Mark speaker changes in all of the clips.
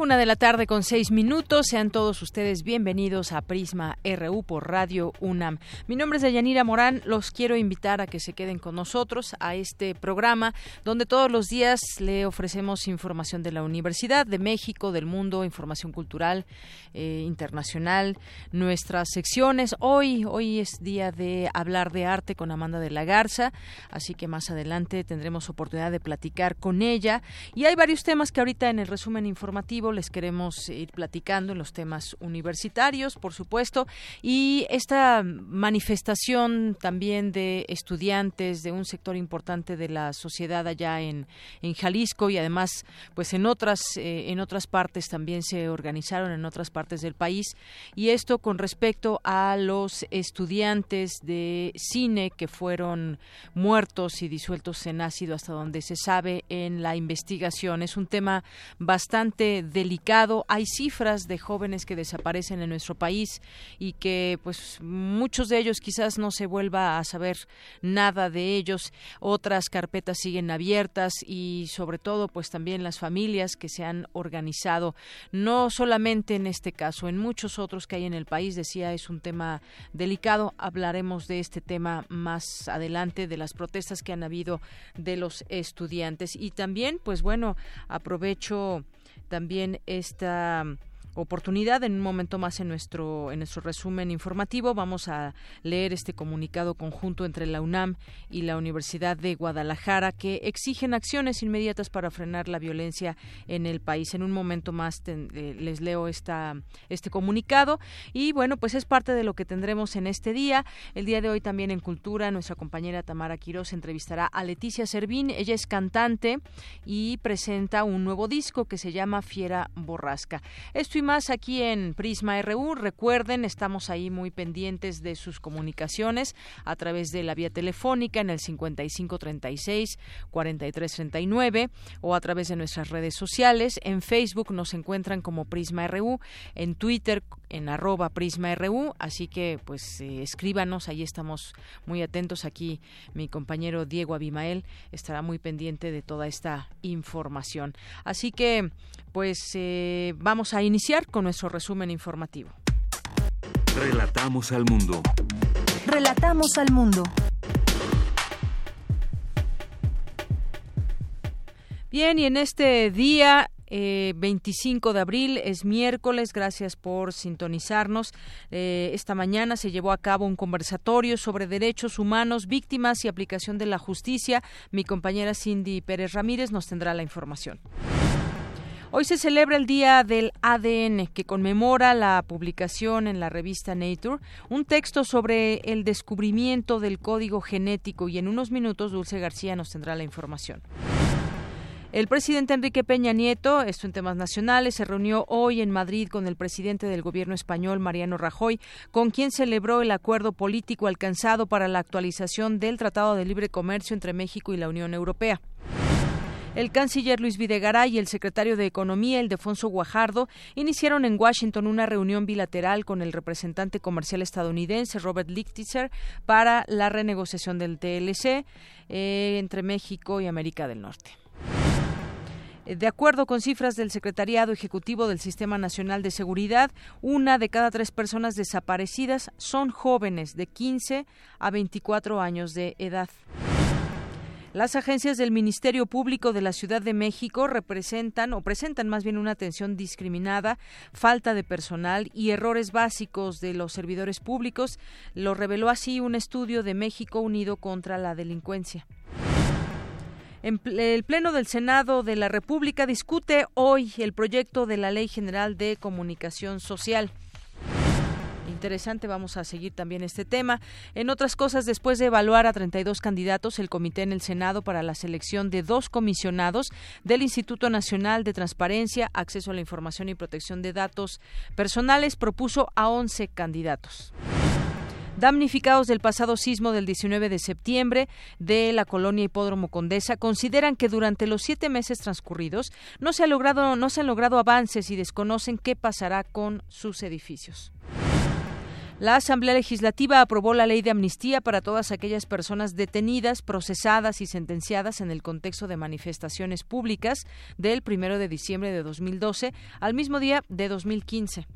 Speaker 1: Una de la tarde con seis minutos. Sean todos ustedes bienvenidos a Prisma RU por Radio UNAM. Mi nombre es Deyanira Morán. Los quiero invitar a que se queden con nosotros a este programa donde todos los días le ofrecemos información de la Universidad, de México, del mundo, información cultural, eh, internacional, nuestras secciones. Hoy, hoy es día de hablar de arte con Amanda de la Garza, así que más adelante tendremos oportunidad de platicar con ella. Y hay varios temas que ahorita en el resumen informativo les queremos ir platicando en los temas universitarios, por supuesto, y esta manifestación también de estudiantes de un sector importante de la sociedad allá en, en Jalisco y además pues en otras eh, en otras partes también se organizaron en otras partes del país. Y esto con respecto a los estudiantes de cine que fueron muertos y disueltos en ácido hasta donde se sabe en la investigación. Es un tema bastante delicado. Hay cifras de jóvenes que desaparecen en nuestro país y que pues muchos de ellos quizás no se vuelva a saber nada de ellos. Otras carpetas siguen abiertas y sobre todo pues también las familias que se han organizado no solamente en este caso, en muchos otros que hay en el país, decía, es un tema delicado. Hablaremos de este tema más adelante de las protestas que han habido de los estudiantes y también pues bueno, aprovecho también esta oportunidad. En un momento más en nuestro, en nuestro resumen informativo vamos a leer este comunicado conjunto entre la UNAM y la Universidad de Guadalajara que exigen acciones inmediatas para frenar la violencia en el país. En un momento más eh, les leo esta, este comunicado y bueno, pues es parte de lo que tendremos en este día. El día de hoy también en Cultura, nuestra compañera Tamara Quiroz entrevistará a Leticia Servín. Ella es cantante y presenta un nuevo disco que se llama Fiera Borrasca. Esto más aquí en Prisma RU. Recuerden, estamos ahí muy pendientes de sus comunicaciones a través de la vía telefónica en el 5536-4339 o a través de nuestras redes sociales. En Facebook nos encuentran como Prisma RU, en Twitter en arroba Prisma RU, así que pues eh, escríbanos, ahí estamos muy atentos. Aquí mi compañero Diego Abimael estará muy pendiente de toda esta información. Así que pues eh, vamos a iniciar con nuestro resumen informativo.
Speaker 2: Relatamos al mundo.
Speaker 3: Relatamos al mundo.
Speaker 1: Bien, y en este día 25 eh, de abril, es miércoles, gracias por sintonizarnos. Eh, esta mañana se llevó a cabo un conversatorio sobre derechos humanos, víctimas y aplicación de la justicia. Mi compañera Cindy Pérez Ramírez nos tendrá la información. Hoy se celebra el Día del ADN, que conmemora la publicación en la revista Nature, un texto sobre el descubrimiento del código genético y en unos minutos Dulce García nos tendrá la información. El presidente Enrique Peña Nieto, esto en temas nacionales, se reunió hoy en Madrid con el presidente del gobierno español, Mariano Rajoy, con quien celebró el acuerdo político alcanzado para la actualización del Tratado de Libre Comercio entre México y la Unión Europea. El canciller Luis Videgaray y el secretario de Economía, Ildefonso Guajardo, iniciaron en Washington una reunión bilateral con el representante comercial estadounidense Robert Lichtitzer para la renegociación del TLC eh, entre México y América del Norte. De acuerdo con cifras del Secretariado Ejecutivo del Sistema Nacional de Seguridad, una de cada tres personas desaparecidas son jóvenes de 15 a 24 años de edad. Las agencias del Ministerio Público de la Ciudad de México representan o presentan más bien una atención discriminada, falta de personal y errores básicos de los servidores públicos. Lo reveló así un estudio de México Unido contra la Delincuencia. el Pleno del Senado de la República discute hoy el proyecto de la Ley General de Comunicación Social interesante. Vamos a seguir también este tema. En otras cosas, después de evaluar a 32 candidatos, el comité en el Senado para la selección de dos comisionados del Instituto Nacional de Transparencia, Acceso a la Información y Protección de Datos Personales propuso a 11 candidatos damnificados del pasado sismo del 19 de septiembre de la colonia Hipódromo Condesa consideran que durante los siete meses transcurridos no se, ha logrado, no se han logrado avances y desconocen qué pasará con sus edificios. La Asamblea Legislativa aprobó la ley de amnistía para todas aquellas personas detenidas, procesadas y sentenciadas en el contexto de manifestaciones públicas del 1 de diciembre de 2012 al mismo día de 2015.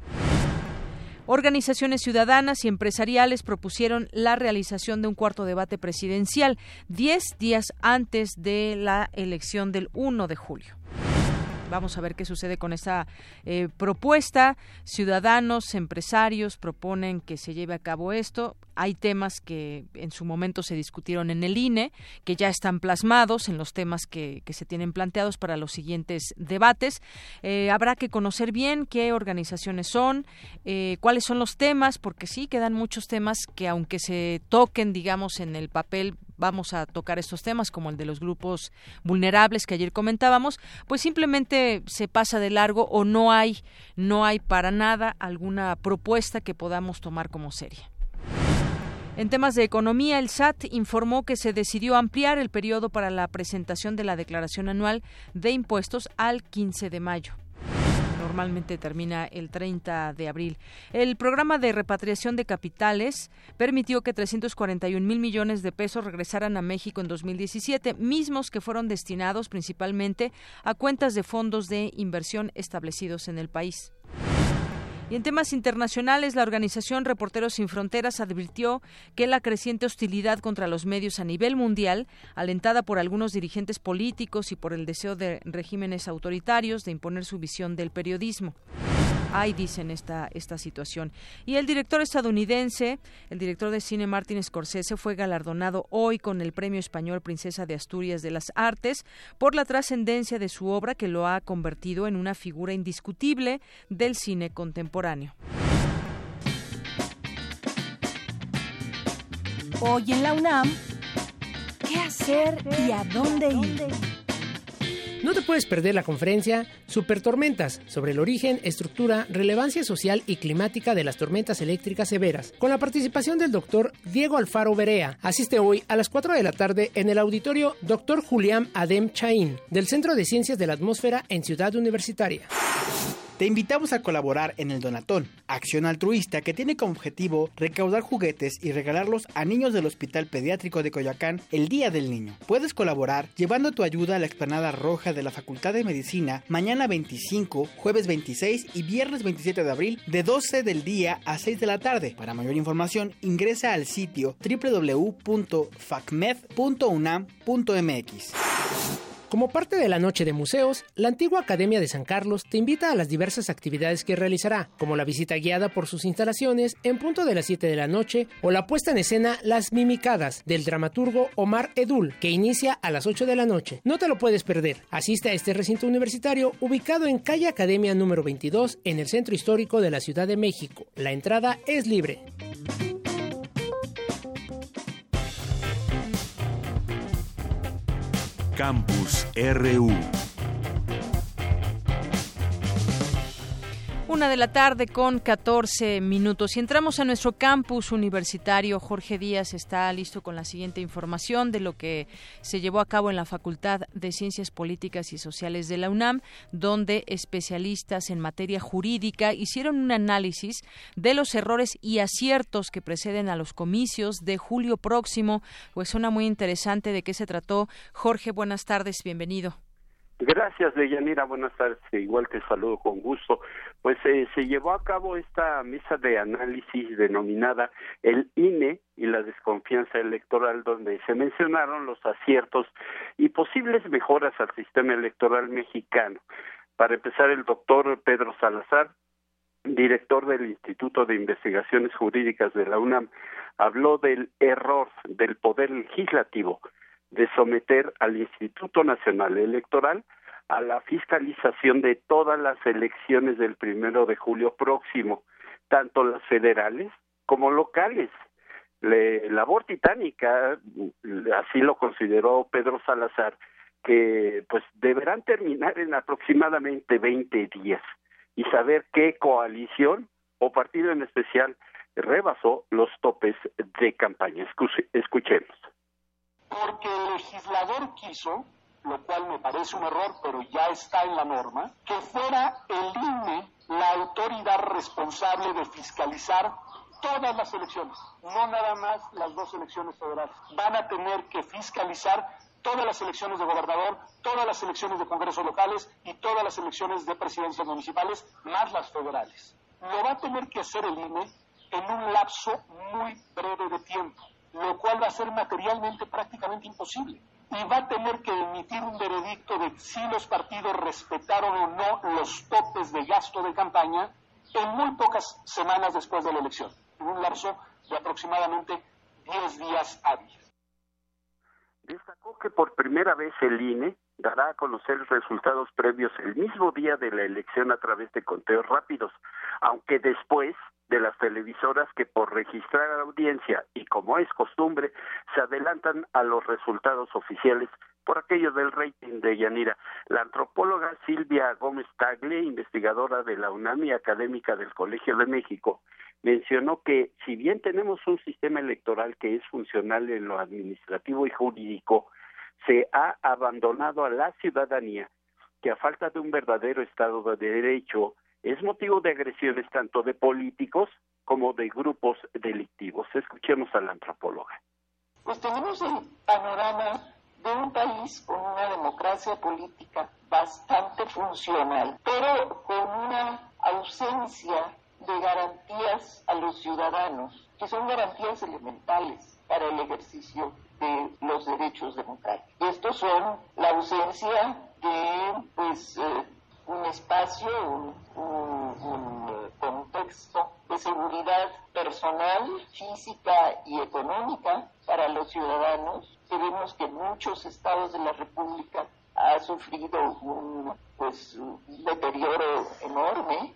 Speaker 1: Organizaciones ciudadanas y empresariales propusieron la realización de un cuarto debate presidencial diez días antes de la elección del 1 de julio. Vamos a ver qué sucede con esa eh, propuesta. Ciudadanos, empresarios proponen que se lleve a cabo esto. Hay temas que en su momento se discutieron en el INE, que ya están plasmados en los temas que, se tienen planteados para los siguientes debates. Eh, habrá que conocer bien qué organizaciones son, eh, cuáles son los temas, porque sí quedan muchos temas que aunque se toquen, digamos, en el papel vamos a tocar estos temas como el de los grupos vulnerables que ayer comentábamos, pues simplemente se pasa de largo o no hay no hay para nada alguna propuesta que podamos tomar como seria. En temas de economía, el SAT informó que se decidió ampliar el periodo para la presentación de la declaración anual de impuestos al 15 de mayo normalmente termina el 30 de abril. El programa de repatriación de capitales permitió que 341 mil millones de pesos regresaran a México en 2017, mismos que fueron destinados principalmente a cuentas de fondos de inversión establecidos en el país. Y en temas internacionales, la organización Reporteros Sin Fronteras advirtió que la creciente hostilidad contra los medios a nivel mundial, alentada por algunos dirigentes políticos y por el deseo de regímenes autoritarios de imponer su visión del periodismo, hay, dicen, esta, esta situación. Y el director estadounidense, el director de cine Martin Scorsese, fue galardonado hoy con el Premio Español Princesa de Asturias de las Artes por la trascendencia de su obra que lo ha convertido en una figura indiscutible del cine contemporáneo.
Speaker 3: Hoy en la UNAM, ¿qué hacer y a dónde ir?
Speaker 4: No te puedes perder la conferencia Supertormentas sobre el origen, estructura, relevancia social y climática de las tormentas eléctricas severas, con la participación del doctor Diego Alfaro Berea. Asiste hoy a las 4 de la tarde en el auditorio Dr. Julián Adem Chaín del Centro de Ciencias de la Atmósfera en Ciudad Universitaria.
Speaker 5: Te invitamos a colaborar en el Donatón, acción altruista que tiene como objetivo recaudar juguetes y regalarlos a niños del Hospital Pediátrico de Coyoacán el Día del Niño. Puedes colaborar llevando tu ayuda a la explanada roja de la Facultad de Medicina mañana 25, jueves 26 y viernes 27 de abril de 12 del día a 6 de la tarde. Para mayor información ingresa al sitio www.facmed.unam.mx.
Speaker 4: Como parte de la Noche de Museos, la antigua Academia de San Carlos te invita a las diversas actividades que realizará, como la visita guiada por sus instalaciones en punto de las 7 de la noche o la puesta en escena Las Mimicadas del dramaturgo Omar Edul, que inicia a las 8 de la noche. No te lo puedes perder. Asiste a este recinto universitario ubicado en calle Academia número 22 en el centro histórico de la Ciudad de México. La entrada es libre.
Speaker 2: Campus RU.
Speaker 1: Una de la tarde con 14 minutos. Y entramos a nuestro campus universitario. Jorge Díaz está listo con la siguiente información de lo que se llevó a cabo en la Facultad de Ciencias Políticas y Sociales de la UNAM, donde especialistas en materia jurídica hicieron un análisis de los errores y aciertos que preceden a los comicios de julio próximo. Pues suena muy interesante de qué se trató. Jorge, buenas tardes, bienvenido.
Speaker 6: Gracias, Deyanira. Buenas tardes. Igual te saludo con gusto. Pues eh, se llevó a cabo esta mesa de análisis denominada el INE y la desconfianza electoral, donde se mencionaron los aciertos y posibles mejoras al sistema electoral mexicano. Para empezar, el doctor Pedro Salazar, director del Instituto de Investigaciones Jurídicas de la UNAM, habló del error del Poder Legislativo de someter al Instituto Nacional Electoral a la fiscalización de todas las elecciones del primero de julio próximo, tanto las federales como locales. Le, labor titánica, así lo consideró Pedro Salazar, que pues deberán terminar en aproximadamente 20 días y saber qué coalición o partido en especial rebasó los topes de campaña. Escuchemos.
Speaker 7: Porque el legislador quiso, lo cual me parece un error, pero ya está en la norma, que fuera el INE la autoridad responsable de fiscalizar todas las elecciones, no nada más las dos elecciones federales. Van a tener que fiscalizar todas las elecciones de gobernador, todas las elecciones de congresos locales y todas las elecciones de presidencias municipales, más las federales. Lo va a tener que hacer el INE en un lapso muy breve de tiempo, lo cual va a ser materialmente prácticamente imposible. Y va a tener que emitir un veredicto de si los partidos respetaron o no los topes de gasto de campaña en muy pocas semanas después de la elección, en un lapso de aproximadamente 10 días hábiles.
Speaker 6: Destacó que por primera vez el INE dará a conocer resultados previos el mismo día de la elección a través de conteos rápidos, aunque después de las televisoras que por registrar a la audiencia y como es costumbre se adelantan a los resultados oficiales por aquello del rating de Yanira. La antropóloga Silvia Gómez Tagle, investigadora de la UNAM y académica del Colegio de México, mencionó que si bien tenemos un sistema electoral que es funcional en lo administrativo y jurídico, se ha abandonado a la ciudadanía que a falta de un verdadero Estado de Derecho es motivo de agresiones tanto de políticos como de grupos delictivos. Escuchemos a la antropóloga.
Speaker 8: Pues tenemos el panorama de un país con una democracia política bastante funcional, pero con una ausencia de garantías a los ciudadanos, que son garantías elementales para el ejercicio de los derechos democráticos. Estos son la ausencia de pues, eh, un espacio, un, contexto de seguridad personal, física y económica para los ciudadanos. Vemos que muchos estados de la República ha sufrido un, pues, un deterioro enorme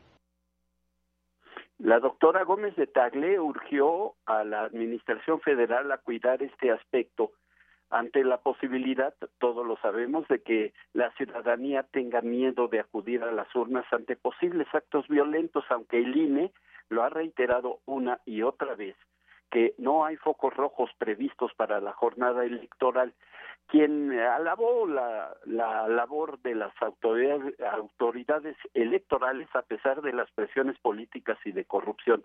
Speaker 6: la doctora Gómez de Tagle urgió a la Administración Federal a cuidar este aspecto. Ante la posibilidad, todos lo sabemos, de que la ciudadanía tenga miedo de acudir a las urnas ante posibles actos violentos, aunque el INE lo ha reiterado una y otra vez, que no hay focos rojos previstos para la jornada electoral quien alabó la, la labor de las autoridades, autoridades electorales a pesar de las presiones políticas y de corrupción.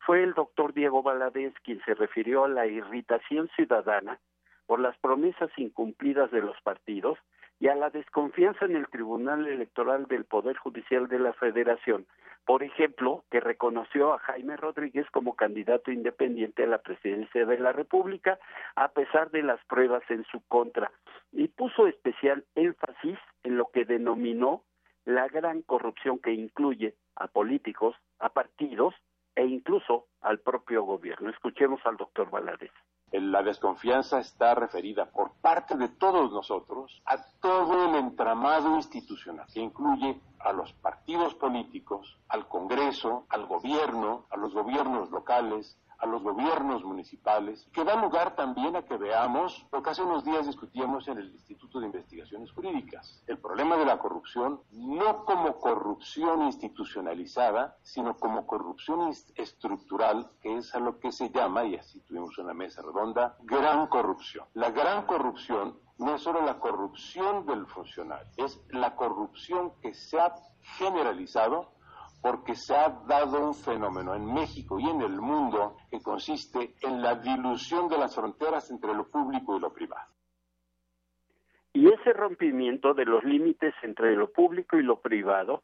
Speaker 6: Fue el doctor Diego Valadez quien se refirió a la irritación ciudadana por las promesas incumplidas de los partidos y a la desconfianza en el Tribunal Electoral del Poder Judicial de la Federación, por ejemplo, que reconoció a Jaime Rodríguez como candidato independiente a la presidencia de la República a pesar de las pruebas en su contra y puso especial énfasis en lo que denominó la gran corrupción que incluye a políticos, a partidos e incluso al propio gobierno. Escuchemos al doctor Valadez.
Speaker 9: La desconfianza está referida por parte de todos nosotros a todo el entramado institucional, que incluye a los partidos políticos, al Congreso, al gobierno, a los gobiernos locales, a los gobiernos municipales, que da lugar también a que veamos lo que hace unos días discutíamos en el Instituto de Investigaciones Jurídicas, el problema de la corrupción, no como corrupción institucionalizada, sino como corrupción estructural, que es a lo que se llama, y así tuvimos una mesa redonda, gran corrupción. La gran corrupción no es solo la corrupción del funcionario, es la corrupción que se ha generalizado porque se ha dado un fenómeno en México y en el mundo que consiste en la dilución de las fronteras entre lo público y lo privado.
Speaker 6: Y ese rompimiento de los límites entre lo público y lo privado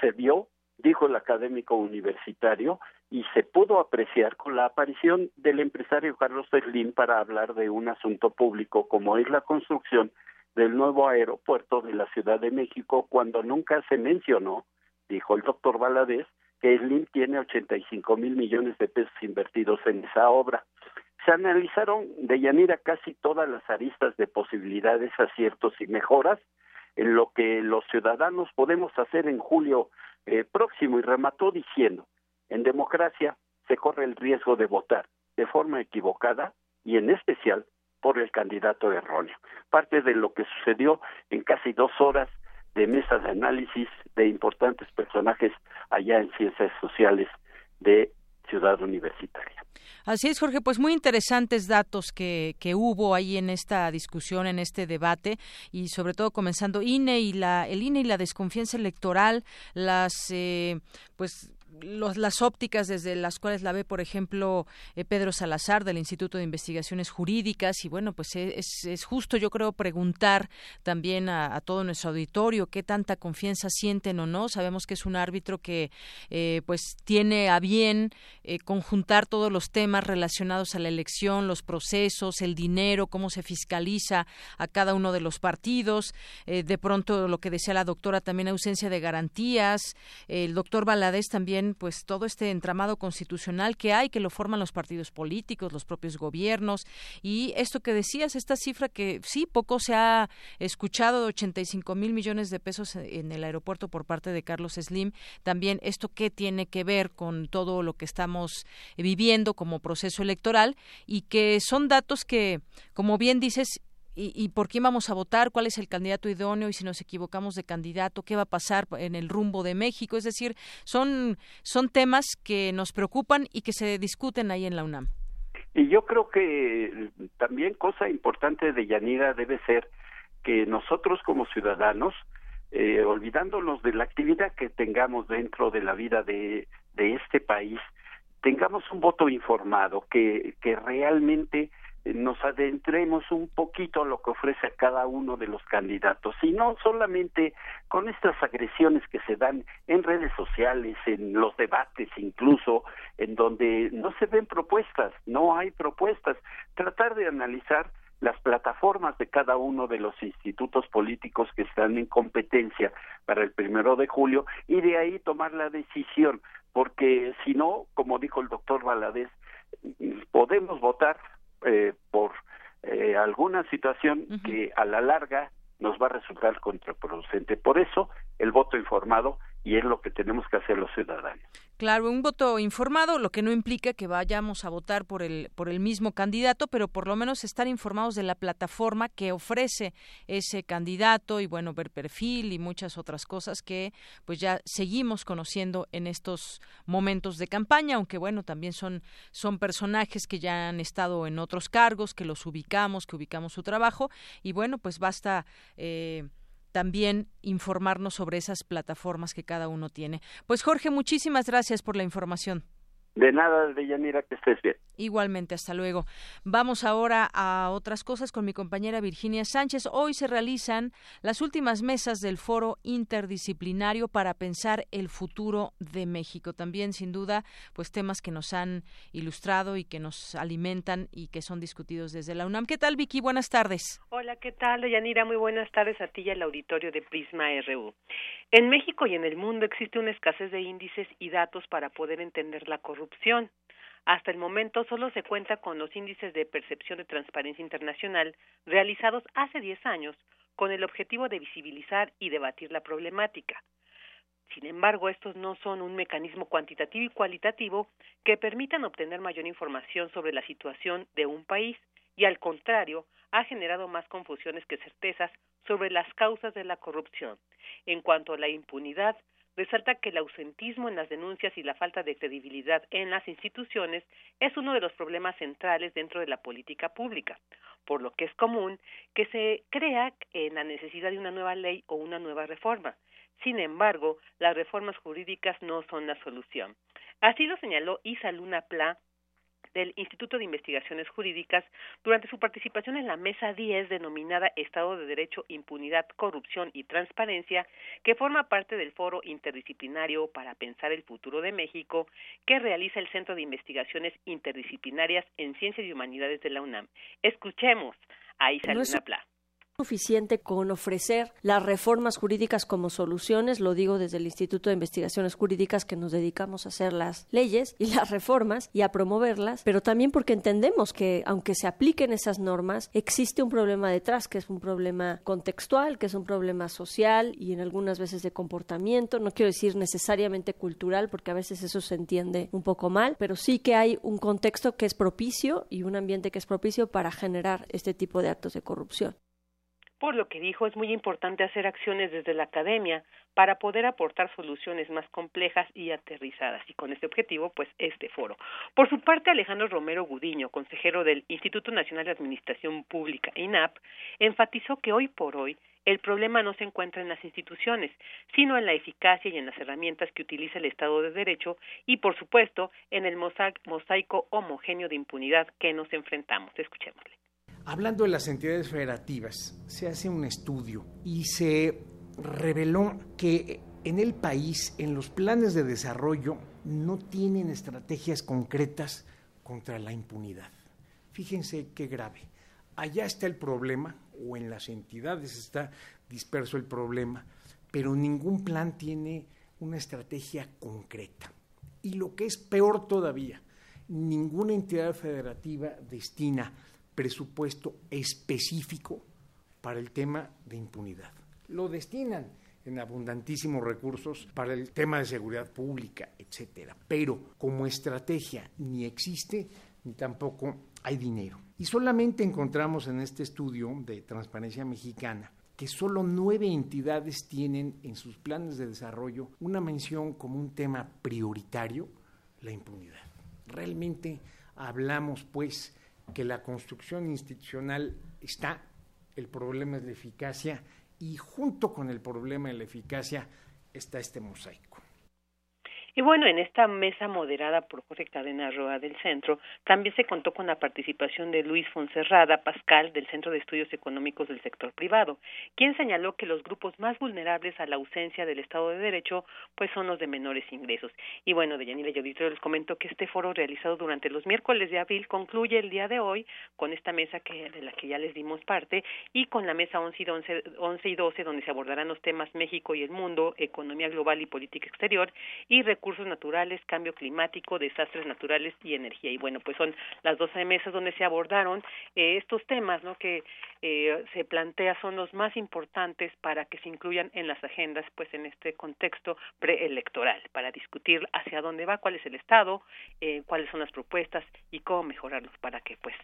Speaker 6: se vio, dijo el académico universitario, y se pudo apreciar con la aparición del empresario Carlos Slim para hablar de un asunto público como es la construcción del nuevo aeropuerto de la Ciudad de México cuando nunca se mencionó dijo el doctor Valadez, que Slim tiene 85 mil millones de pesos invertidos en esa obra. Se analizaron de Yanira casi todas las aristas de posibilidades, aciertos y mejoras en lo que los ciudadanos podemos hacer en julio eh, próximo y remató diciendo, en democracia se corre el riesgo de votar de forma equivocada y en especial por el candidato erróneo. Parte de lo que sucedió en casi dos horas de mesas de análisis de importantes personajes allá en ciencias sociales de Ciudad Universitaria.
Speaker 1: Así es, Jorge, pues muy interesantes datos que, que hubo ahí en esta discusión, en este debate y sobre todo comenzando INE y la el INE y la desconfianza electoral, las eh, pues las ópticas desde las cuales la ve, por ejemplo, eh, Pedro Salazar del Instituto de Investigaciones Jurídicas. Y bueno, pues e, es, es justo, yo creo, preguntar también a, todo nuestro auditorio qué tanta confianza sienten o no. Sabemos que es un árbitro que eh, pues tiene a bien eh, conjuntar todos los temas relacionados a la elección, los procesos, el dinero, cómo se fiscaliza a cada uno de los partidos. de pronto, lo que decía la doctora, también ausencia de garantías. El doctor Valadez también pues todo este entramado constitucional que hay, que lo forman los partidos políticos, los propios gobiernos. Y esto que decías, esta cifra que sí poco se ha escuchado de 85 mil millones de pesos en el aeropuerto por parte de Carlos Slim, también esto qué tiene que ver con todo lo que estamos viviendo como proceso electoral y que son datos que, como bien dices, y, por quién vamos a votar, cuál es el candidato idóneo y si nos equivocamos de candidato, qué va a pasar en el rumbo de México. Es decir, son, son temas que nos preocupan y que se discuten ahí en la UNAM.
Speaker 6: Y yo creo que también cosa importante de Yanira debe ser que nosotros como ciudadanos, eh, olvidándonos de la actividad que tengamos dentro de la vida de, de este país, tengamos un voto informado, que, que realmente nos adentremos un poquito a lo que ofrece cada uno de los candidatos y no solamente con estas agresiones que se dan en redes sociales, en los debates incluso, en donde no se ven propuestas, no hay propuestas, tratar de analizar las plataformas de cada uno de los institutos políticos que están en competencia para el primero de julio y de ahí tomar la decisión, porque si no, como dijo el doctor Valadez, podemos votar eh, por eh, alguna situación que a la larga nos va a resultar contraproducente. Por eso, el voto informado y es lo que tenemos que hacer los ciudadanos.
Speaker 1: Claro, un voto informado, lo que no implica que vayamos a votar por el por el mismo candidato, pero por lo menos estar informados de la plataforma que ofrece ese candidato y bueno, ver perfil y muchas otras cosas que pues ya seguimos conociendo en estos momentos de campaña, aunque bueno, también son son personajes que ya han estado en otros cargos, que los ubicamos, que ubicamos su trabajo y bueno, pues basta eh, también informarnos sobre esas plataformas que cada uno tiene. Pues Jorge, muchísimas gracias por la información.
Speaker 6: De nada, Deyanira, que estés bien.
Speaker 1: Igualmente, hasta luego. Vamos ahora a otras cosas con mi compañera Virginia Sánchez. Hoy se realizan las últimas mesas del Foro Interdisciplinario para pensar el futuro de México. También, sin duda, pues temas que nos han ilustrado y que nos alimentan y que son discutidos desde la UNAM. ¿Qué tal, Vicky? Buenas tardes.
Speaker 10: Hola, ¿qué tal, Deyanira? Muy buenas tardes a ti y al auditorio de Prisma RU. En México y en el mundo existe una escasez de índices y datos para poder entender la corrupción. Hasta el momento solo se cuenta con los índices de percepción de transparencia internacional realizados hace 10 años con el objetivo de visibilizar y debatir la problemática. Sin embargo, estos no son un mecanismo cuantitativo y cualitativo que permitan obtener mayor información sobre la situación de un país y, al contrario, ha generado más confusiones que certezas sobre las causas de la corrupción. En cuanto a la impunidad, resalta que el ausentismo en las denuncias y la falta de credibilidad en las instituciones es uno de los problemas centrales dentro de la política pública, por lo que es común que se crea en la necesidad de una nueva ley o una nueva reforma. Sin embargo, las reformas jurídicas no son la solución. Así lo señaló Isa Luna Pla, del Instituto de Investigaciones Jurídicas durante su participación en la Mesa 10 denominada Estado de Derecho, Impunidad, Corrupción y Transparencia, que forma parte del Foro Interdisciplinario para Pensar el Futuro de México que realiza el Centro de Investigaciones Interdisciplinarias en Ciencias y Humanidades de la UNAM. Escuchemos a Isa Luna Pla
Speaker 11: suficiente con ofrecer las reformas jurídicas como soluciones, lo digo desde el Instituto de Investigaciones Jurídicas que nos dedicamos a hacer las leyes y las reformas y a promoverlas, pero también porque entendemos que aunque se apliquen esas normas, existe un problema detrás, que es un problema contextual, que es un problema social y en algunas veces de comportamiento, no quiero decir necesariamente cultural, porque a veces eso se entiende un poco mal, pero sí que hay un contexto que es propicio y un ambiente que es propicio para generar este tipo de actos de corrupción.
Speaker 10: Por lo que dijo, es muy importante hacer acciones desde la academia para poder aportar soluciones más complejas y aterrizadas. Y con este objetivo, pues, este foro. Por su parte, Alejandro Romero Gudiño, consejero del Instituto Nacional de Administración Pública, INAP, enfatizó que hoy por hoy el problema no se encuentra en las instituciones, sino en la eficacia y en las herramientas que utiliza el Estado de Derecho y, por supuesto, en el mosaico homogéneo de impunidad que nos enfrentamos. Escuchémosle.
Speaker 12: Hablando de las entidades federativas, se hace un estudio y se reveló que en el país, en los planes de desarrollo, no tienen estrategias concretas contra la impunidad. Fíjense qué grave. Allá está el problema, o en las entidades está disperso el problema, pero ningún plan tiene una estrategia concreta. Y lo que es peor todavía, ninguna entidad federativa destina presupuesto específico para el tema de impunidad. Lo destinan en abundantísimos recursos para el tema de seguridad pública, etcétera. Pero como estrategia ni existe ni tampoco hay dinero. Y solamente encontramos en este estudio de Transparencia Mexicana que solo nueve entidades tienen en sus planes de desarrollo una mención como un tema prioritario, la impunidad. Realmente hablamos, pues, que la construcción institucional está, el problema es la eficacia y junto con el problema de la eficacia está este mosaico.
Speaker 10: Y bueno, en esta mesa moderada por Jorge Cadena Roa del Centro, también se contó con la participación de Luis Fonserrada Pascal del Centro de Estudios Económicos del Sector Privado, quien señaló que los grupos más vulnerables a la ausencia del Estado de Derecho pues son los de menores ingresos. Y bueno, de Yanira Yodito les comento que este foro realizado durante los miércoles de abril concluye el día de hoy con esta mesa que de la que ya les dimos parte y con la mesa 11 y 11, 11 y 12 donde se abordarán los temas México y el mundo, economía global y política exterior y recursos recursos naturales, cambio climático, desastres naturales y energía. Y bueno, pues son las 12 mesas donde se abordaron eh, estos temas, ¿no? Que eh, se plantea son los más importantes para que se incluyan en las agendas, pues en este contexto preelectoral, para discutir hacia dónde va, cuál es el estado, eh, cuáles son las propuestas y cómo mejorarlos para que pues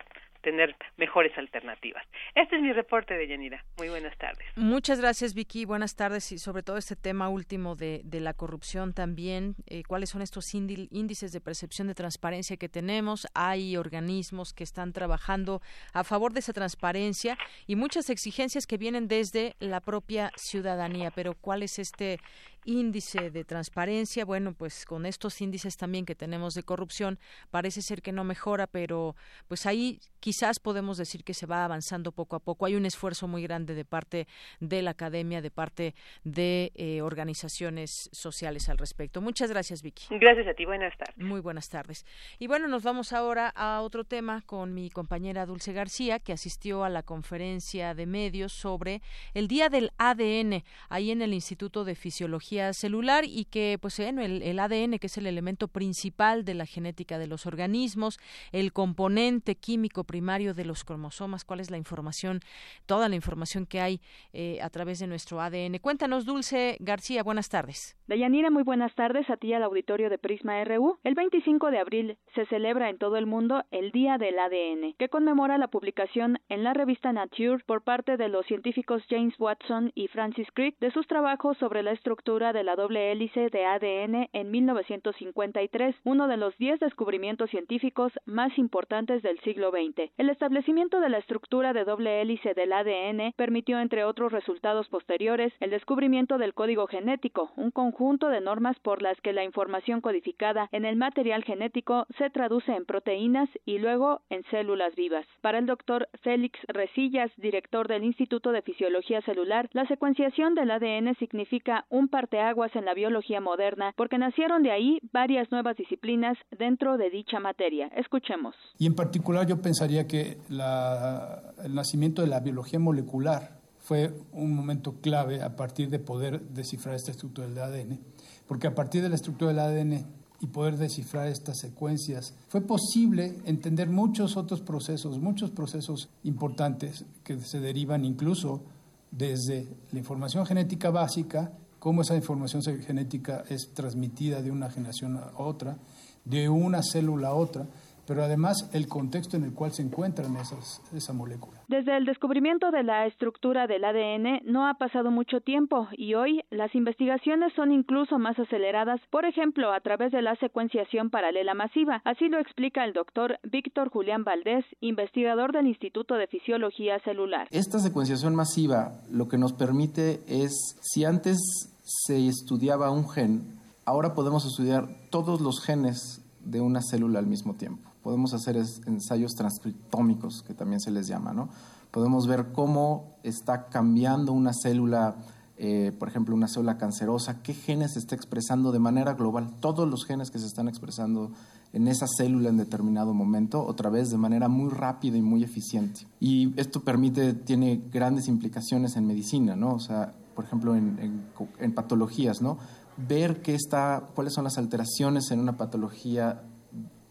Speaker 10: tener mejores alternativas. Este es mi reporte de Yanira. Muy buenas tardes.
Speaker 1: Muchas gracias, Vicky. Buenas tardes y sobre todo este tema último de, de la corrupción también. Eh, ¿Cuáles son estos índices de percepción de transparencia que tenemos? Hay organismos que están trabajando a favor de esa transparencia y muchas exigencias que vienen desde la propia ciudadanía. Pero ¿cuál es este índice de transparencia, bueno, pues con estos índices también que tenemos de corrupción, parece ser que no mejora, pero pues ahí quizás podemos decir que se va avanzando poco a poco. Hay un esfuerzo muy grande de parte de la academia, de parte de eh, organizaciones sociales al respecto. Muchas gracias, Vicky.
Speaker 10: Gracias a ti, buenas tardes.
Speaker 1: Muy buenas tardes. Y bueno, nos vamos ahora a otro tema con mi compañera Dulce García, que asistió a la conferencia de medios sobre el Día del ADN, ahí en el Instituto de Fisiología celular y que pues bueno, el, ADN que es el elemento principal de la genética de los organismos, el componente químico primario de los cromosomas, cuál es la información, toda la información que hay eh, a través de nuestro ADN. Cuéntanos, Dulce García, buenas tardes.
Speaker 13: Deyanira, muy buenas tardes a ti al auditorio de Prisma RU. El 25 de abril se celebra en todo el mundo el Día del ADN, que conmemora la publicación en la revista Nature por parte de los científicos James Watson y Francis Crick de sus trabajos sobre la estructura de la doble hélice de ADN en 1953, uno de los 10 descubrimientos científicos más importantes del siglo XX. El establecimiento de la estructura de doble hélice del ADN permitió, entre otros resultados posteriores, el descubrimiento del código genético, un conjunto de normas por las que la información codificada en el material genético se traduce en proteínas y luego en células vivas. Para el doctor Félix Resillas, director del Instituto de Fisiología Celular, la secuenciación del ADN significa un parte aguas en la biología moderna porque nacieron de ahí varias nuevas disciplinas dentro de dicha materia. Escuchemos.
Speaker 14: Y en particular yo pensaría que el nacimiento de la biología molecular fue un momento clave a partir de poder descifrar esta estructura del ADN, porque a partir de la estructura del ADN y poder descifrar estas secuencias, fue posible entender muchos otros procesos, muchos procesos importantes que se derivan incluso desde la información genética básica, cómo esa información genética es transmitida de una generación a otra, de una célula a otra, pero además el contexto en el cual se encuentran esas, esa molécula.
Speaker 13: Desde el descubrimiento de la estructura del ADN no ha pasado mucho tiempo y hoy las investigaciones son incluso más aceleradas, por ejemplo, a través de la secuenciación paralela masiva. Así lo explica el doctor Víctor Julián Valdés, investigador del Instituto de Fisiología Celular.
Speaker 15: Esta secuenciación masiva lo que nos permite es, si antes se estudiaba un gen, ahora podemos estudiar todos los genes de una célula al mismo tiempo podemos hacer ensayos transcriptómicos, que también se les llama, ¿no? Podemos ver cómo está cambiando una célula, eh, por ejemplo, una célula cancerosa, qué genes se está expresando de manera global, todos los genes que se están expresando en esa célula en determinado momento, otra vez de manera muy rápida y muy eficiente. Y esto permite, tiene grandes implicaciones en medicina, ¿no? O sea, por ejemplo, en, en patologías, ¿no? Ver qué está, cuáles son las alteraciones en una patología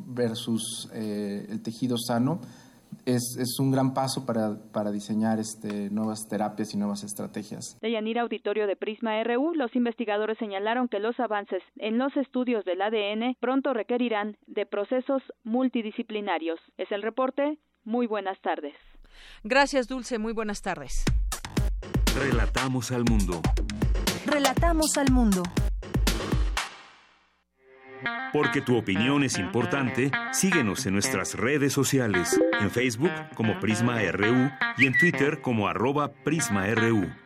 Speaker 15: versus eh, el tejido sano es, es, un gran paso para, para diseñar este, nuevas terapias y nuevas estrategias.
Speaker 13: De Yanira Auditorio de Prisma RU, los investigadores señalaron que los avances en los estudios del ADN pronto requerirán de procesos multidisciplinarios. Es el reporte. Muy buenas tardes.
Speaker 1: Gracias, Dulce. Muy buenas tardes.
Speaker 2: Relatamos al mundo.
Speaker 3: Relatamos al mundo.
Speaker 2: Porque tu opinión es importante, síguenos en nuestras redes sociales, en Facebook como Prisma RU y en Twitter como arroba PrismaRU.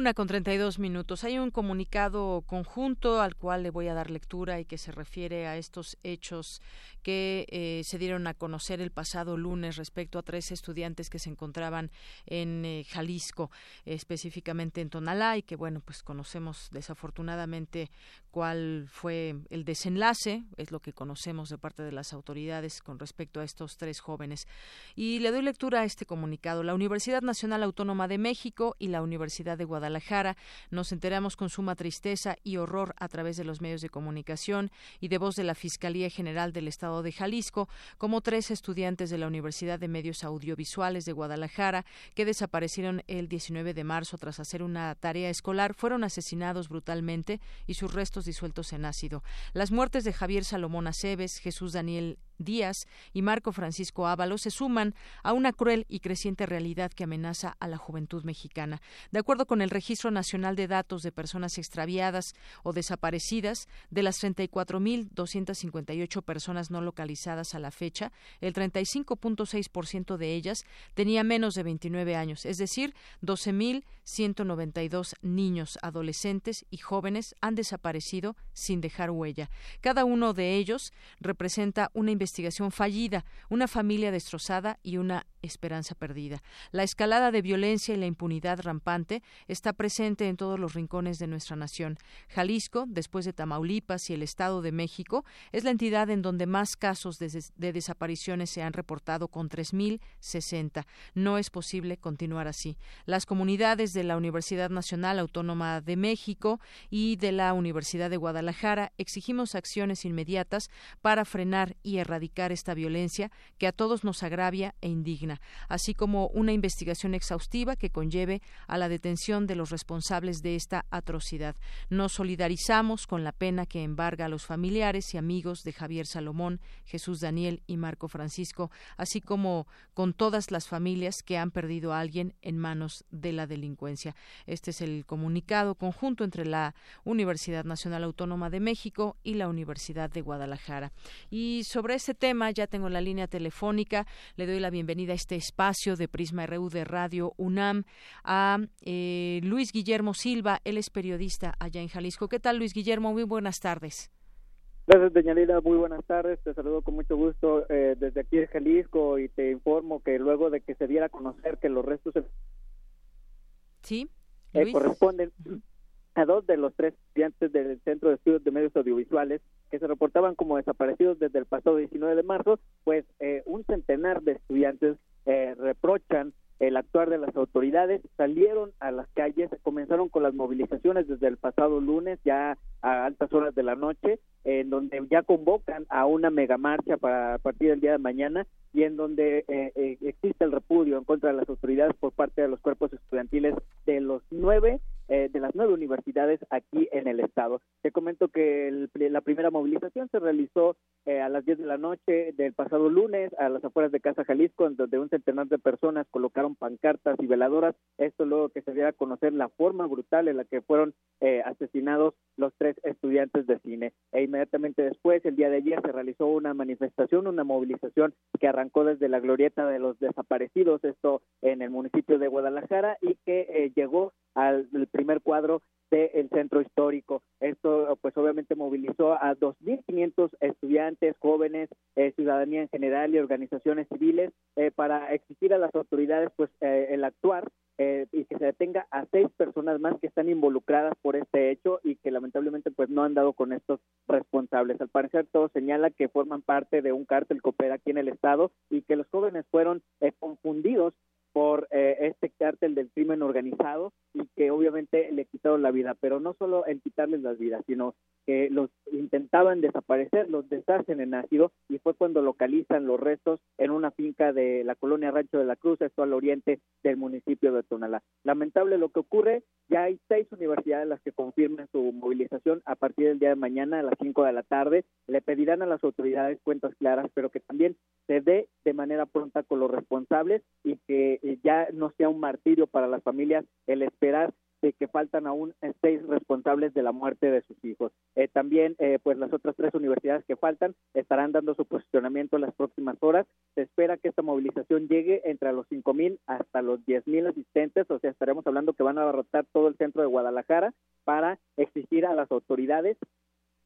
Speaker 1: Una con 32 minutos. Hay un comunicado conjunto al cual le voy a dar lectura y que se refiere a estos hechos que eh, se dieron a conocer el pasado lunes respecto a tres estudiantes que se encontraban en eh, Jalisco, específicamente en Tonalá, y que, bueno, pues conocemos desafortunadamente cuál fue el desenlace, es lo que conocemos de parte de las autoridades con respecto a estos tres jóvenes. Y le doy lectura a este comunicado. La Universidad Nacional Autónoma de México y la Universidad de Guadalajara nos enteramos con suma tristeza y horror a través de los medios de comunicación y de voz de la Fiscalía General del Estado de Jalisco, como tres estudiantes de la Universidad de Medios Audiovisuales de Guadalajara que desaparecieron el 19 de marzo tras hacer una tarea escolar, fueron asesinados brutalmente y sus restos disueltos en ácido. Las muertes de Javier Salomón Aceves, Jesús Daniel Díaz y Marco Francisco Ábalos se suman a una cruel y creciente realidad que amenaza a la juventud mexicana. De acuerdo con el Registro Nacional de Datos de Personas Extraviadas o Desaparecidas, de las 34.258 personas no localizadas a la fecha, el 35.6% de ellas tenía menos de 29 años, es decir, 12.192 niños, adolescentes y jóvenes han desaparecido sin dejar huella. Cada uno de ellos representa una investigación fallida, una familia destrozada y una esperanza perdida. La escalada de violencia y la impunidad rampante está presente en todos los rincones de nuestra nación. Jalisco, después de Tamaulipas y el Estado de México, es la entidad en donde más casos de desapariciones se han reportado con 3.060. No es posible continuar así. Las comunidades de la Universidad Nacional Autónoma de México y de la Universidad de Guadalajara exigimos acciones inmediatas para frenar y erradicar esta violencia que a todos nos agravia e indigna, así como una investigación exhaustiva que conlleve a la detención de los responsables de esta atrocidad. Nos solidarizamos con la pena que embarga a los familiares y amigos de Javier Salomón, Jesús Daniel y Marco Francisco, así como con todas las familias que han perdido a alguien en manos de la delincuencia. Este es el comunicado conjunto entre la Universidad Nacional Autónoma de México y la Universidad de Guadalajara. Y sobre tema ya tengo la línea telefónica. Le doy la bienvenida a este espacio de Prisma RU de Radio UNAM a eh, Luis Guillermo Silva. Él es periodista allá en Jalisco. ¿Qué tal, Luis Guillermo? Muy buenas tardes.
Speaker 16: Gracias, Deñalida. Muy buenas tardes. Te saludo con mucho gusto eh, desde aquí en Jalisco y te informo que luego de que se diera a conocer que los restos
Speaker 1: ¿Sí?
Speaker 16: Eh, corresponden a dos de los tres estudiantes del Centro de Estudios de Medios Audiovisuales que se reportaban como desaparecidos desde el pasado 19 de marzo, pues eh, un centenar de estudiantes eh, reprochan el actuar de las autoridades, salieron a las calles, comenzaron con las movilizaciones desde el pasado lunes, ya a altas horas de la noche, en donde ya convocan a una mega marcha para a partir del día de mañana y en donde eh, eh, existe el repudio en contra de las autoridades por parte de los cuerpos estudiantiles de los nueve eh, de las nueve universidades aquí en el estado. Te comento que la primera movilización se realizó a las 10 de la noche del pasado lunes a las afueras de Casa Jalisco, donde un centenar de personas colocaron pancartas y veladoras. Esto luego que se diera a conocer la forma brutal en la que fueron asesinados los tres estudiantes de cine. E inmediatamente después, el día de ayer, se realizó una manifestación, una movilización que arrancó desde la glorieta de los desaparecidos, esto en el municipio de Guadalajara, y que eh, llegó al primer cuadro del centro histórico. Esto, pues, obviamente movilizó a 2.500 estudiantes, jóvenes, eh, ciudadanía en general y organizaciones civiles eh, para exigir a las autoridades, pues, el actuar eh, y que se detenga a seis personas más que están involucradas por este hecho y que lamentablemente pues no han dado con estos responsables. Al parecer todo señala que forman parte de un cártel que opera aquí en el estado y que los jóvenes fueron eh, confundidos por eh, este cártel del crimen organizado y que obviamente le quitaron la vida, pero no solo en quitarles las vidas, sino que los intentaban desaparecer, los deshacen en ácido y fue cuando localizan los restos en una finca de la colonia Rancho de la Cruz, esto al oriente del municipio de Tonalá. Lamentable lo que ocurre, ya hay seis universidades las que confirman su movilización a partir del día de mañana a las cinco de la tarde, le pedirán a las autoridades cuentas claras, pero que también se dé de manera pronta con los responsables y que eh, ya no sea un martirio para las familias el esperar de que faltan aún seis responsables de la muerte de sus hijos. Eh, también, eh, pues las otras tres universidades que faltan estarán dando su posicionamiento en las próximas horas. Se espera que esta movilización llegue entre los cinco mil hasta los diez mil asistentes, o sea, estaremos hablando que van a abarrotar todo el centro de Guadalajara para exigir a las autoridades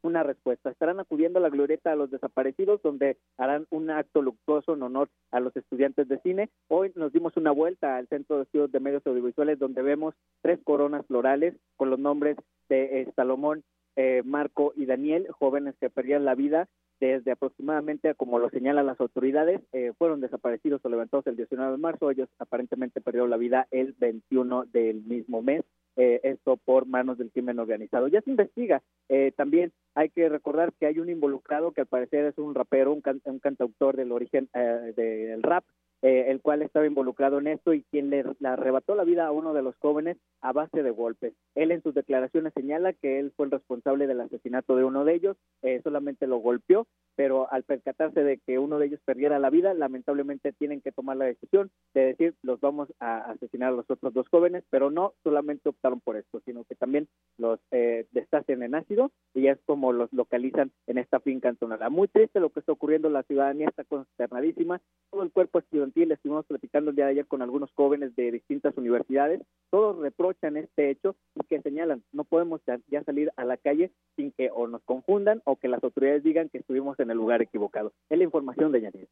Speaker 16: una respuesta. Estarán acudiendo a la glorieta a los desaparecidos, donde harán un acto luctuoso en honor a los estudiantes de cine. Hoy nos dimos una vuelta al Centro de Estudios de Medios Audiovisuales, donde vemos tres coronas florales con los nombres de eh, Salomón, eh, Marco y Daniel, jóvenes que perdían la vida desde aproximadamente, como lo señalan las autoridades, eh, fueron desaparecidos o levantados el 19 de marzo. Ellos aparentemente perdieron la vida el 21 del mismo mes. Eh, esto por manos del crimen organizado. Ya se investiga. Eh, también hay que recordar que hay un involucrado que al parecer es un rapero, un, un cantautor del origen eh, del rap, eh, el cual estaba involucrado en esto y quien le, arrebató la vida a uno de los jóvenes a base de golpes. Él en sus declaraciones señala que él fue el responsable del asesinato de uno de ellos, eh, solamente lo golpeó, pero al percatarse de que uno de ellos perdiera la vida, lamentablemente tienen que tomar la decisión de decir, los vamos a asesinar a los otros dos jóvenes, pero no solamente optaron por esto, sino que también los eh, destacen en ácido y es como los localizan en esta finca en Muy triste lo que está ocurriendo, la ciudadanía está consternadísima, todo el cuerpo estudiantil estuvimos platicando el día de ayer con algunos jóvenes de distintas universidades, todos reprochan este hecho y que señalan, no podemos ya, salir a la calle sin que o nos confundan o que las autoridades digan que estuvimos en el lugar equivocado. Es la información de Yanir.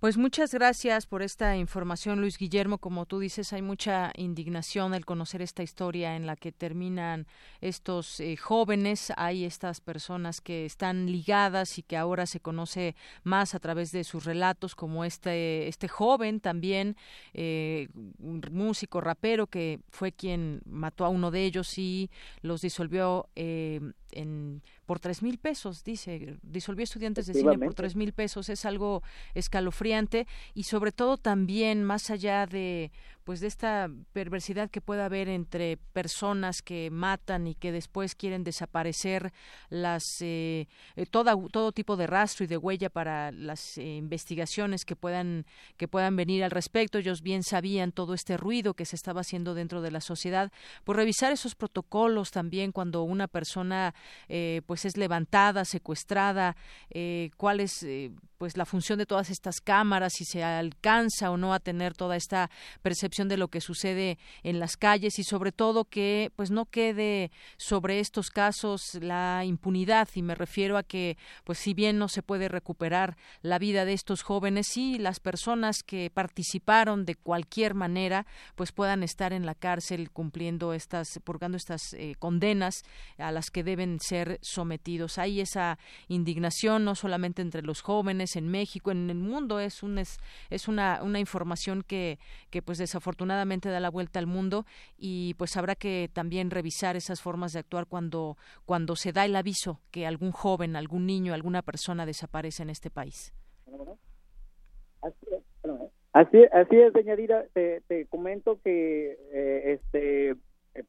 Speaker 1: Pues muchas gracias por esta información, Luis Guillermo. Como tú dices, hay mucha indignación al conocer esta historia en la que terminan estos eh, jóvenes. Hay estas personas que están ligadas y que ahora se conoce más a través de sus relatos, como este, este joven también, eh, un músico rapero que fue quien mató a uno de ellos y los disolvió eh, en por tres mil pesos, dice, disolvió estudiantes de cine por tres mil pesos, es algo escalofriante y sobre todo también más allá de pues de esta perversidad que pueda haber entre personas que matan y que después quieren desaparecer las eh, eh todo tipo de rastro y de huella para las eh, investigaciones que puedan que puedan venir al respecto. Ellos bien sabían todo este ruido que se estaba haciendo dentro de la sociedad. Por revisar esos protocolos también cuando una persona eh, pues es levantada secuestrada cuál es pues la función de todas estas cámaras si se alcanza o no a tener toda esta percepción de lo que sucede en las calles y sobre todo que pues no quede sobre estos casos la impunidad. Y me refiero a que pues si bien no se puede recuperar la vida de estos jóvenes sí las personas que participaron de cualquier manera pues puedan estar en la cárcel cumpliendo estas purgando estas eh, condenas a las que deben ser sometidos. Hay esa indignación no solamente entre los jóvenes en México, en el mundo. Es, un, es, es una, una información que, pues desafortunadamente da la vuelta al mundo y pues habrá que también revisar esas formas de actuar cuando, cuando se da el aviso que algún joven, algún niño, alguna persona desaparece en este país.
Speaker 16: Así, así es, doña te, te comento que eh, este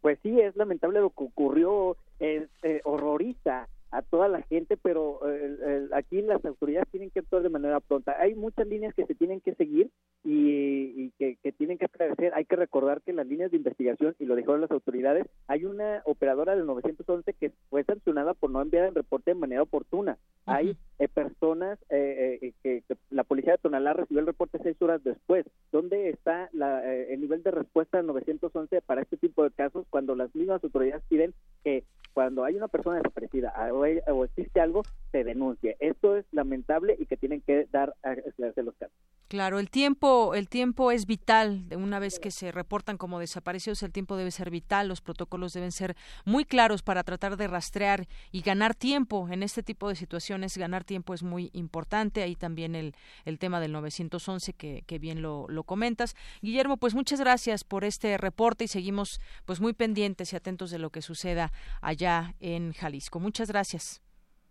Speaker 16: pues sí es lamentable lo que ocurrió, es, eh, horroriza a toda la gente, pero eh, aquí las autoridades tienen que actuar de manera pronta. Hay muchas líneas que se tienen que seguir y, que, tienen que esclarecer. Hay que recordar que las líneas de investigación, y lo dijeron las autoridades, hay una operadora del 911 que fue sancionada por no enviar el reporte de manera oportuna. Hay eh, personas eh, que, la policía de Tonalá recibió el reporte seis horas después. ¿Dónde está el nivel de respuesta del 911 para este tipo de casos cuando las mismas autoridades piden que cuando hay una persona desaparecida o, existe algo, se denuncie. Esto es lamentable y que tienen que dar a esclarecer los casos.
Speaker 1: Claro, el tiempo, el tiempo es vital. Una vez que se reportan como desaparecidos, el tiempo debe ser vital. Los protocolos deben ser muy claros para tratar de rastrear y ganar tiempo en este tipo de situaciones. Ganar tiempo es muy importante. Ahí también el, el tema del 911 que, que bien lo, lo comentas. Guillermo, pues muchas gracias por este reporte y seguimos pues muy pendientes y atentos de lo que suceda allá en Jalisco. Muchas gracias.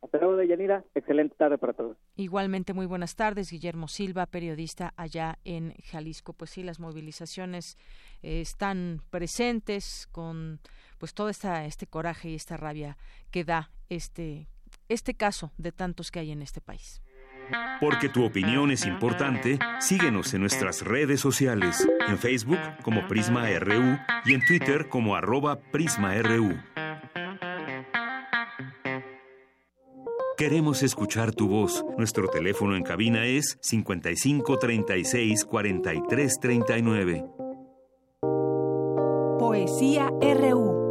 Speaker 16: Hasta luego, Deyanira. Excelente tarde para todos.
Speaker 1: Igualmente, muy buenas tardes. Guillermo Silva, periodista allá en Jalisco. Pues sí, las movilizaciones eh, están presentes con pues todo esta, este coraje y esta rabia que da este, este caso de tantos que hay en este país.
Speaker 2: Porque tu opinión es importante, síguenos en nuestras redes sociales, en Facebook como Prisma RU y en Twitter como arroba PrismaRU. Queremos escuchar tu voz. Nuestro teléfono en cabina es 55 36 43 39.
Speaker 3: Poesía RU.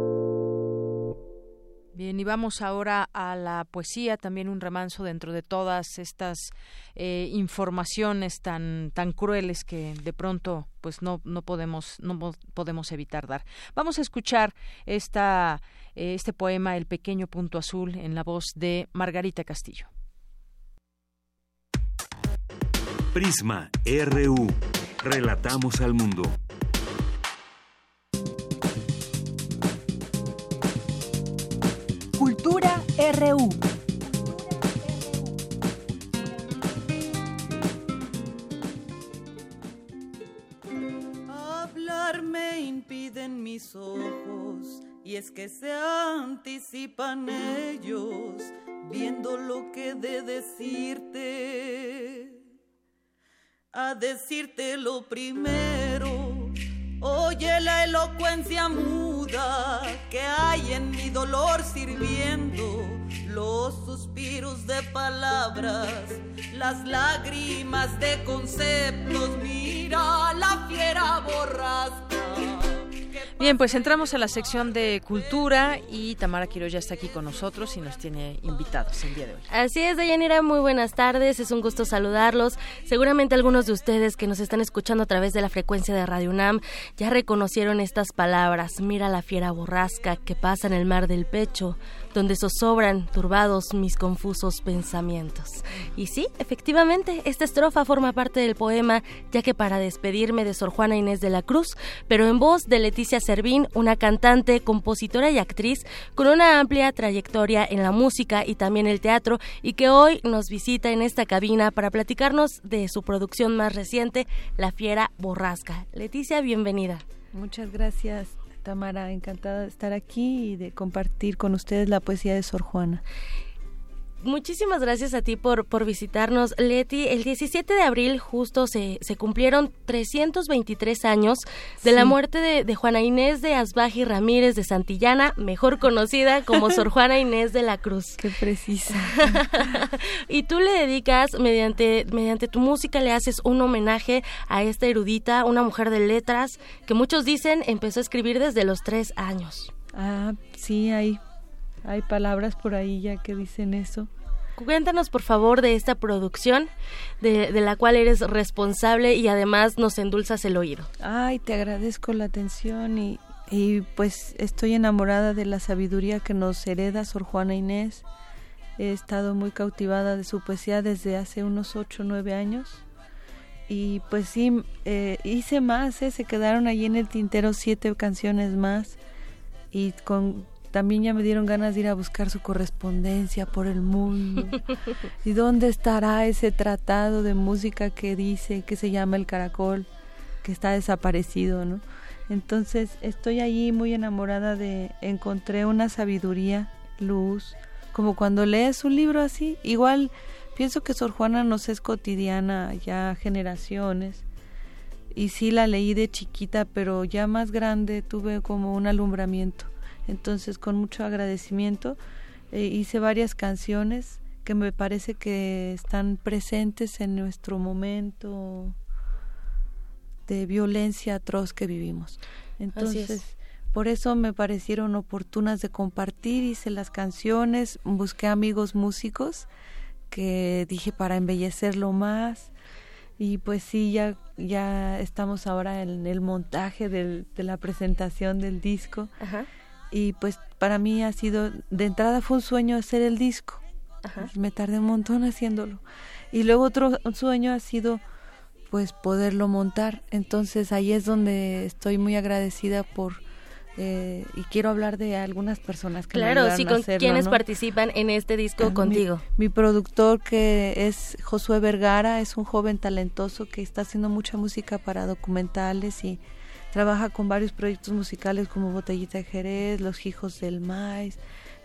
Speaker 1: Bien, y vamos ahora a la poesía, también un remanso dentro de todas estas eh, informaciones tan tan crueles que de pronto pues no no podemos no podemos evitar dar. Vamos a escuchar esta este poema El pequeño punto azul en la voz de Margarita Castillo.
Speaker 2: Prisma RU. Relatamos al mundo.
Speaker 3: RU.
Speaker 17: Hablar me impiden mis ojos y es que se anticipan ellos viendo lo que de decirte. A decirte lo primero, oye la elocuencia muda que hay en mi dolor sirviendo los suspiros de palabras, las lágrimas de conceptos, mira la fiera borrasca
Speaker 1: Bien, pues entramos a la sección de cultura y Tamara Quiro ya está aquí con nosotros y nos tiene invitados el día de hoy.
Speaker 18: Así es, Dayanira, muy buenas tardes, es un gusto saludarlos. Seguramente algunos de ustedes que nos están escuchando a través de la frecuencia de Radio UNAM ya reconocieron estas palabras. Mira la fiera borrasca que pasa en el mar del pecho, donde zozobran turbados mis confusos pensamientos. Y sí, efectivamente, esta estrofa forma parte del poema, ya que para despedirme de Sor Juana Inés de la Cruz, pero en voz de Leticia Servín, una cantante, compositora y actriz con una amplia trayectoria en la música y también el teatro, y que hoy nos visita en esta cabina para platicarnos de su producción más reciente, La Fiera Borrasca. Leticia, bienvenida.
Speaker 19: Muchas gracias. Tamara, encantada de estar aquí y de compartir con ustedes la poesía de Sor Juana.
Speaker 18: Muchísimas gracias a ti por, por visitarnos, Leti. El 17 de abril justo se, se cumplieron 323 años de la muerte de, Juana Inés de Asbaji Ramírez de Santillana, mejor conocida como Sor Juana Inés de la Cruz.
Speaker 19: Qué precisa.
Speaker 18: y tú le dedicas, mediante, mediante tu música, le haces un homenaje a esta erudita, una mujer de letras, que muchos dicen empezó a escribir desde los tres años.
Speaker 19: Ah, sí, hay hay palabras por ahí ya que dicen eso.
Speaker 18: Cuéntanos por favor de esta producción de, la cual eres responsable y además nos endulzas el oído.
Speaker 19: Ay, te agradezco la atención y, y pues estoy enamorada de la sabiduría que nos hereda Sor Juana Inés He estado muy cautivada de su poesía desde hace unos ocho o nueve años. Y pues sí, eh, hice más, ¿eh? se quedaron allí en el tintero siete canciones más. Y con también ya me dieron ganas de ir a buscar su correspondencia por el mundo. ¿Y dónde estará ese tratado de música que dice que se llama El Caracol, que está desaparecido, ¿no? Entonces estoy allí muy enamorada de encontré una sabiduría, luz, como cuando lees un libro así, igual pienso que Sor Juana nos es cotidiana ya generaciones. Y sí la leí de chiquita, pero ya más grande tuve como un alumbramiento entonces, con mucho agradecimiento, eh, hice varias canciones que me parece que están presentes en nuestro momento de violencia atroz que vivimos. Entonces, por eso me parecieron oportunas de compartir, hice las canciones, busqué amigos músicos que dije para embellecerlo más y pues sí, ya, ya estamos ahora en el montaje de la presentación del disco. Ajá y pues para mí ha sido, de entrada fue un sueño hacer el disco. Me tardé un montón haciéndolo. Y luego otro sueño ha sido pues poderlo montar. Entonces ahí es donde estoy muy agradecida por eh, y quiero hablar de algunas personas que
Speaker 18: claro,
Speaker 19: me
Speaker 18: sí, con quienes participan en este disco ah, contigo.
Speaker 19: Mi, productor que es Josué Vergara es un joven talentoso que está haciendo mucha música para documentales y Trabaja con varios proyectos musicales como Botellita de Jerez, Los Hijos del Maíz,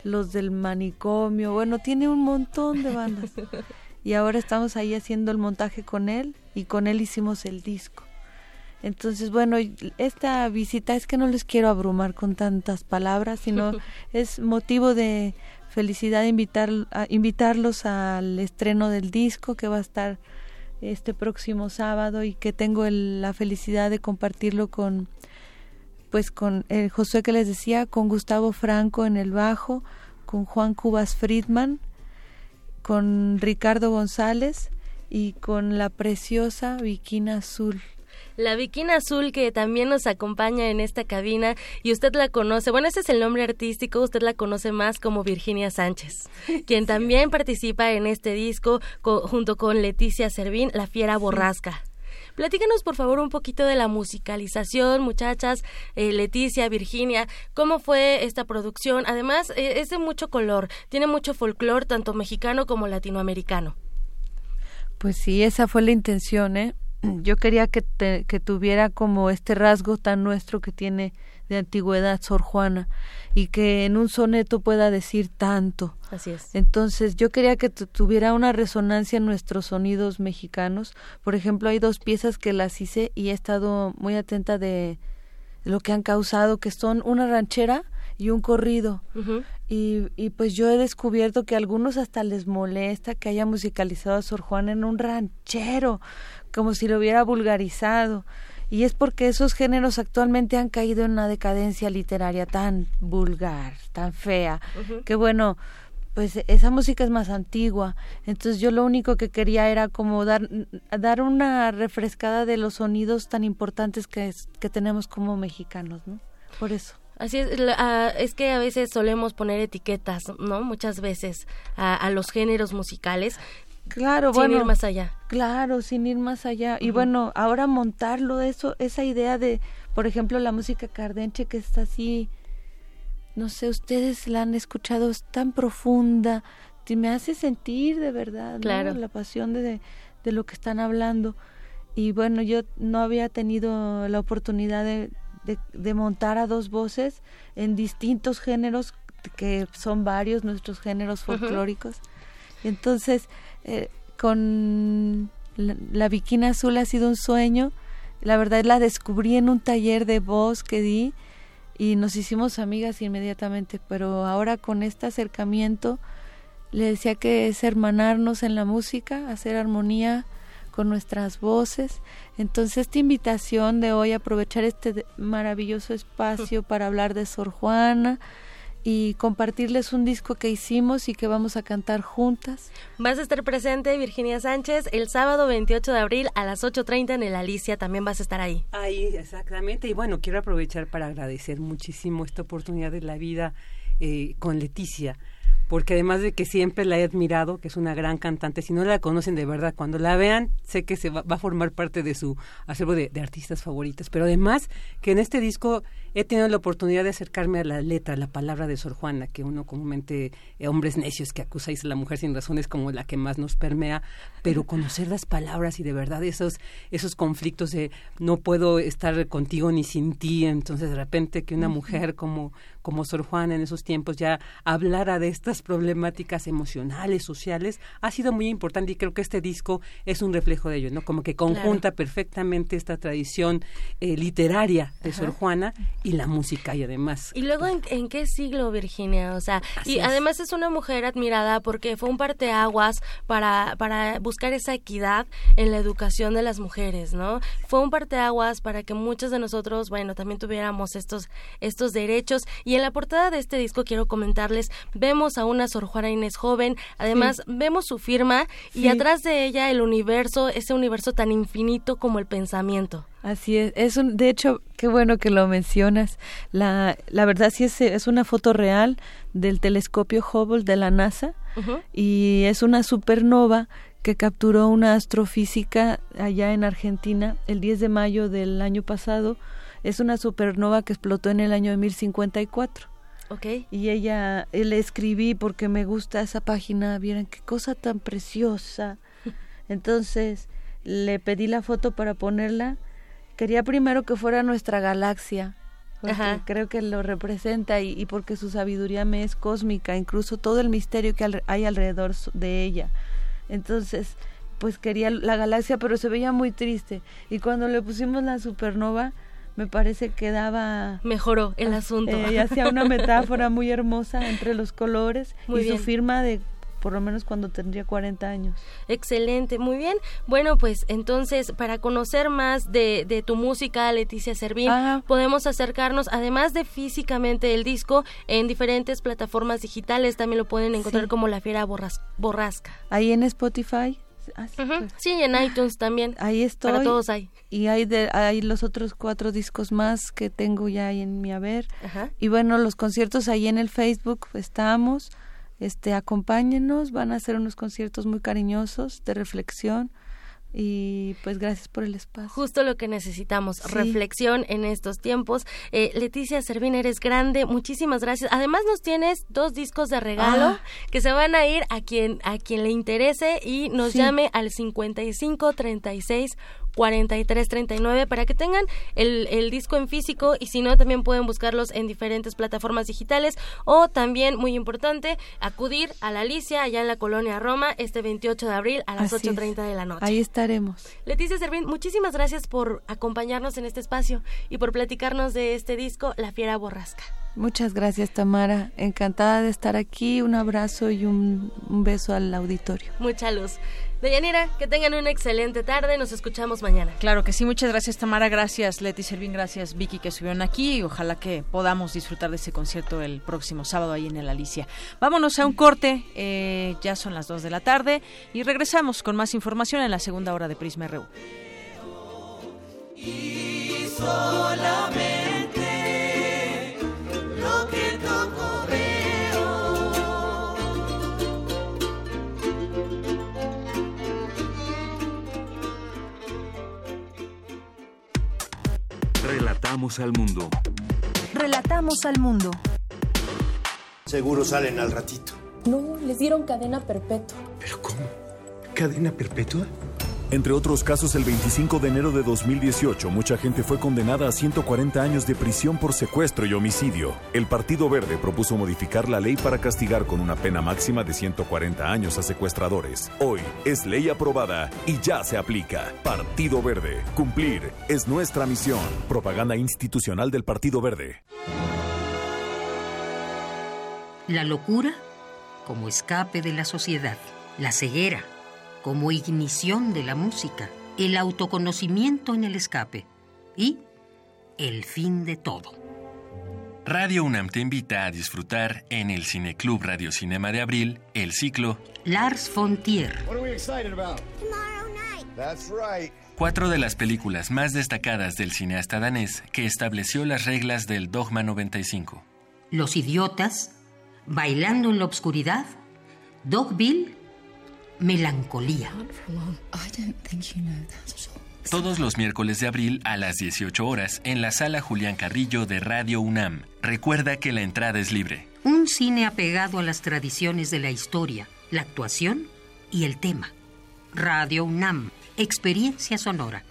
Speaker 19: Los del Manicomio. Bueno, tiene un montón de bandas. y ahora estamos ahí haciendo el montaje con él y con él hicimos el disco. Entonces, bueno, esta visita es que no les quiero abrumar con tantas palabras, sino es motivo de felicidad invitar, a invitarlos al estreno del disco que va a estar este próximo sábado y que tengo la felicidad de compartirlo con pues con el Josué que les decía, con Gustavo Franco en el bajo, con Juan Cubas Friedman, con Ricardo González y con la preciosa Viquina Azul
Speaker 18: la Viquina Azul que también nos acompaña en esta cabina y usted la conoce, bueno, ese es el nombre artístico, usted la conoce más como Virginia Sánchez, quien también participa en este disco junto con Leticia Servín, La Fiera Borrasca. Platícanos por favor un poquito de la musicalización, muchachas, eh, Leticia, Virginia, cómo fue esta producción. Además, eh, es de mucho color, tiene mucho folclore, tanto mexicano como latinoamericano.
Speaker 19: Pues sí, esa fue la intención, ¿eh? Yo quería que, que tuviera como este rasgo tan nuestro que tiene de antigüedad Sor Juana y que en un soneto pueda decir tanto.
Speaker 18: Así es.
Speaker 19: Entonces yo quería que tuviera una resonancia en nuestros sonidos mexicanos. Por ejemplo, hay dos piezas que las hice y he estado muy atenta de lo que han causado, que son una ranchera y un corrido. y, y pues yo he descubierto que a algunos hasta les molesta que haya musicalizado a Sor Juana en un ranchero, como si lo hubiera vulgarizado. Y es porque esos géneros actualmente han caído en una decadencia literaria tan vulgar, tan fea, que bueno, pues esa música es más antigua. Entonces yo lo único que quería era como dar, dar una refrescada de los sonidos tan importantes que, que tenemos como mexicanos, ¿no? Por eso.
Speaker 18: Así es, ah, es que a veces solemos poner etiquetas, ¿no? Muchas veces a, a los géneros musicales
Speaker 19: Claro,
Speaker 18: sin
Speaker 19: ir
Speaker 18: más allá.
Speaker 19: Claro, sin ir más allá. Y bueno, ahora montarlo, eso, esa idea de, por ejemplo, la música cardenche que está así, no sé, ustedes la han escuchado, es tan profunda, y me hace sentir de verdad
Speaker 18: claro.
Speaker 19: la pasión de, de lo que están hablando. Y bueno, yo no había tenido la oportunidad de, de, montar a dos voces en distintos géneros, que son varios nuestros géneros folclóricos. Entonces, eh, con la, la, Viquina Azul ha sido un sueño. La verdad la descubrí en un taller de voz que di y nos hicimos amigas inmediatamente, pero ahora con este acercamiento le decía que es hermanarnos en la música, hacer armonía con nuestras voces. Entonces esta invitación de hoy, aprovechar este maravilloso espacio para hablar de Sor Juana, y compartirles un disco que hicimos y que vamos a cantar juntas.
Speaker 18: Vas a estar presente, Virginia Sánchez, el sábado 28 de abril a las 8.30 en el Alicia, también vas a estar ahí.
Speaker 20: Ahí, exactamente. Y bueno, quiero aprovechar para agradecer muchísimo esta oportunidad de la vida eh, con Leticia porque además de que siempre la he admirado, que es una gran cantante, si no la conocen de verdad, cuando la vean, sé que se va, a formar parte de su acervo de, artistas favoritas, pero además que en este disco he tenido la oportunidad de acercarme a la letra, la palabra de Sor Juana, que uno comúnmente, eh, hombres necios que acusáis a la mujer sin razón es como la que más nos permea, pero conocer las palabras y de verdad esos, esos conflictos de no puedo estar contigo ni sin ti, entonces de repente que una mujer como como Sor Juana en esos tiempos ya hablara de estas problemáticas emocionales, sociales, ha sido muy importante y creo que este disco es un reflejo de ello, ¿no? Como que conjunta perfectamente esta tradición eh, literaria de Sor Juana y la música y además.
Speaker 18: Y luego, ¿en, qué siglo, Virginia? O sea, y además es una mujer admirada porque fue un parteaguas para, para buscar esa equidad en la educación de las mujeres, ¿no? Fue un parteaguas para que muchos de nosotros, bueno, también tuviéramos estos, estos derechos y en la portada de este disco quiero comentarles, vemos a una Sor Juana Inés joven, además vemos su firma y atrás de ella el universo, ese universo tan infinito como el pensamiento.
Speaker 19: Así es, es un, de hecho, qué bueno que lo mencionas. La, la verdad sí es, es una foto real del telescopio Hubble de la NASA y es una supernova que capturó una astrofísica allá en Argentina el 10 de mayo del año pasado es una supernova que explotó en el año de 1054.
Speaker 18: Okay.
Speaker 19: Y ella, le escribí porque me gusta esa página, vieran qué cosa tan preciosa. Entonces le pedí la foto para ponerla. Quería primero que fuera nuestra galaxia, porque creo que lo representa y, y, porque su sabiduría me es cósmica, incluso todo el misterio que hay alrededor de ella. Entonces, pues quería la galaxia, pero se veía muy triste. Y cuando le pusimos la supernova, me parece que daba...
Speaker 18: Mejoró el asunto.
Speaker 19: Eh, hacía una metáfora muy hermosa entre los colores y su firma de por lo menos cuando tendría 40 años.
Speaker 18: Excelente, muy bien. Bueno, pues entonces, para conocer más de, de tu música, Leticia Servín, podemos acercarnos, además de físicamente el disco, en diferentes plataformas digitales, también lo pueden encontrar como La Fiera Borrasca.
Speaker 19: Ahí en Spotify.
Speaker 18: Ah, sí, en iTunes también.
Speaker 19: Ahí estoy.
Speaker 18: Para todos hay.
Speaker 19: Y hay, de, hay los otros cuatro discos más que tengo ya ahí en mi haber. Y bueno, los conciertos ahí en el Facebook estamos. Este, acompáñenos, van a ser unos conciertos muy cariñosos de reflexión y pues gracias por el espacio.
Speaker 18: Justo lo que necesitamos, reflexión en estos tiempos. Eh, Leticia Servín, eres grande, muchísimas gracias. Además nos tienes dos discos de regalo ah. que se van a ir a quien a quien le interese y nos llame al 55 36 4339 para que tengan el, el, disco en físico y si no también pueden buscarlos en diferentes plataformas digitales o también muy importante acudir a la Alicia allá en la colonia Roma este 28 de abril a las 8.30 de la noche.
Speaker 19: Ahí estaremos.
Speaker 18: Leticia Servín, muchísimas gracias por acompañarnos en este espacio y por platicarnos de este disco La Fiera Borrasca.
Speaker 19: Muchas gracias Tamara, encantada de estar aquí, un abrazo y un, un beso al auditorio.
Speaker 18: Mucha luz. Deyanira, que tengan una excelente tarde. Nos escuchamos mañana.
Speaker 1: Claro que sí. Muchas gracias, Tamara. Gracias, Leti Servín. Gracias, Vicky, que estuvieron aquí. Y ojalá que podamos disfrutar de ese concierto el próximo sábado ahí en el Alicia. Vámonos a un corte. Eh, ya son las 2 de la tarde. Y regresamos con más información en la segunda hora de Prisma RU.
Speaker 17: Y solamente lo que
Speaker 2: Relatamos al mundo.
Speaker 3: Relatamos al mundo.
Speaker 21: Seguro salen al ratito.
Speaker 22: No, les dieron cadena perpetua.
Speaker 21: ¿Pero cómo? ¿Cadena perpetua?
Speaker 23: Entre otros casos, el 25 de enero de 2018, mucha gente fue condenada a 140 años de prisión por secuestro y homicidio. El Partido Verde propuso modificar la ley para castigar con una pena máxima de 140 años a secuestradores. Hoy es ley aprobada y ya se aplica. Partido Verde. Cumplir es nuestra misión. Propaganda institucional del Partido Verde.
Speaker 24: La locura como escape de la sociedad. La ceguera como ignición de la música, el autoconocimiento en el escape y el fin de todo.
Speaker 25: Radio UNAM te invita a disfrutar en el Cineclub Radio Cinema de Abril el ciclo
Speaker 24: Lars von Trier.
Speaker 25: Cuatro de las películas más destacadas del cineasta danés que estableció las reglas del Dogma 95.
Speaker 24: Los idiotas, Bailando en la oscuridad, Dogville, Melancolía.
Speaker 25: Todos los miércoles de abril a las 18 horas en la sala Julián Carrillo de Radio UNAM. Recuerda que la entrada es libre.
Speaker 24: Un cine apegado a las tradiciones de la historia, la actuación y el tema. Radio UNAM, experiencia sonora.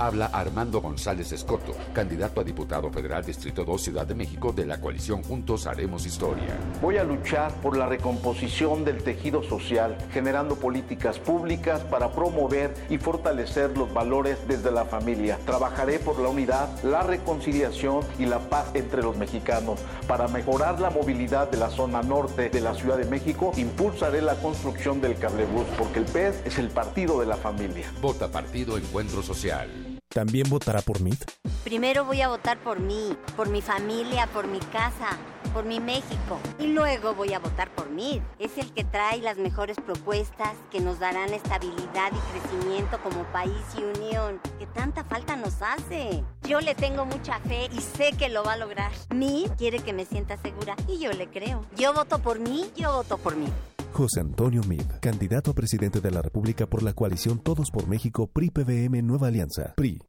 Speaker 26: Habla Armando González Escoto, candidato a diputado federal Distrito 2 Ciudad de México de la coalición Juntos Haremos Historia.
Speaker 27: Voy a luchar por la recomposición del tejido social, generando políticas públicas para promover y fortalecer los valores desde la familia. Trabajaré por la unidad, la reconciliación y la paz entre los mexicanos. Para mejorar la movilidad de la zona norte de la Ciudad de México, impulsaré la construcción del cablebús, porque el PES es el partido de la familia.
Speaker 26: Vota Partido Encuentro Social.
Speaker 28: ¿También votará por MIT?
Speaker 29: Primero voy a votar por mí, por mi familia, por mi casa, por mi México. Y luego voy a votar por MIT. Es el que trae las mejores propuestas que nos darán estabilidad y crecimiento como país y unión, que tanta falta nos hace. Yo le tengo mucha fe y sé que lo va a lograr. MIT quiere que me sienta segura y yo le creo. Yo voto por mí, yo voto por mí.
Speaker 28: José Antonio Mid, candidato a presidente de la República por la coalición Todos por México PRI-PVM Nueva Alianza. PRI.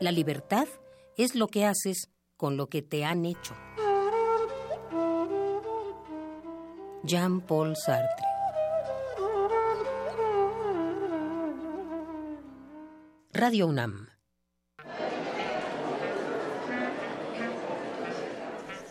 Speaker 24: La libertad es lo que haces con lo que te han hecho. Jean-Paul Sartre. Radio UNAM.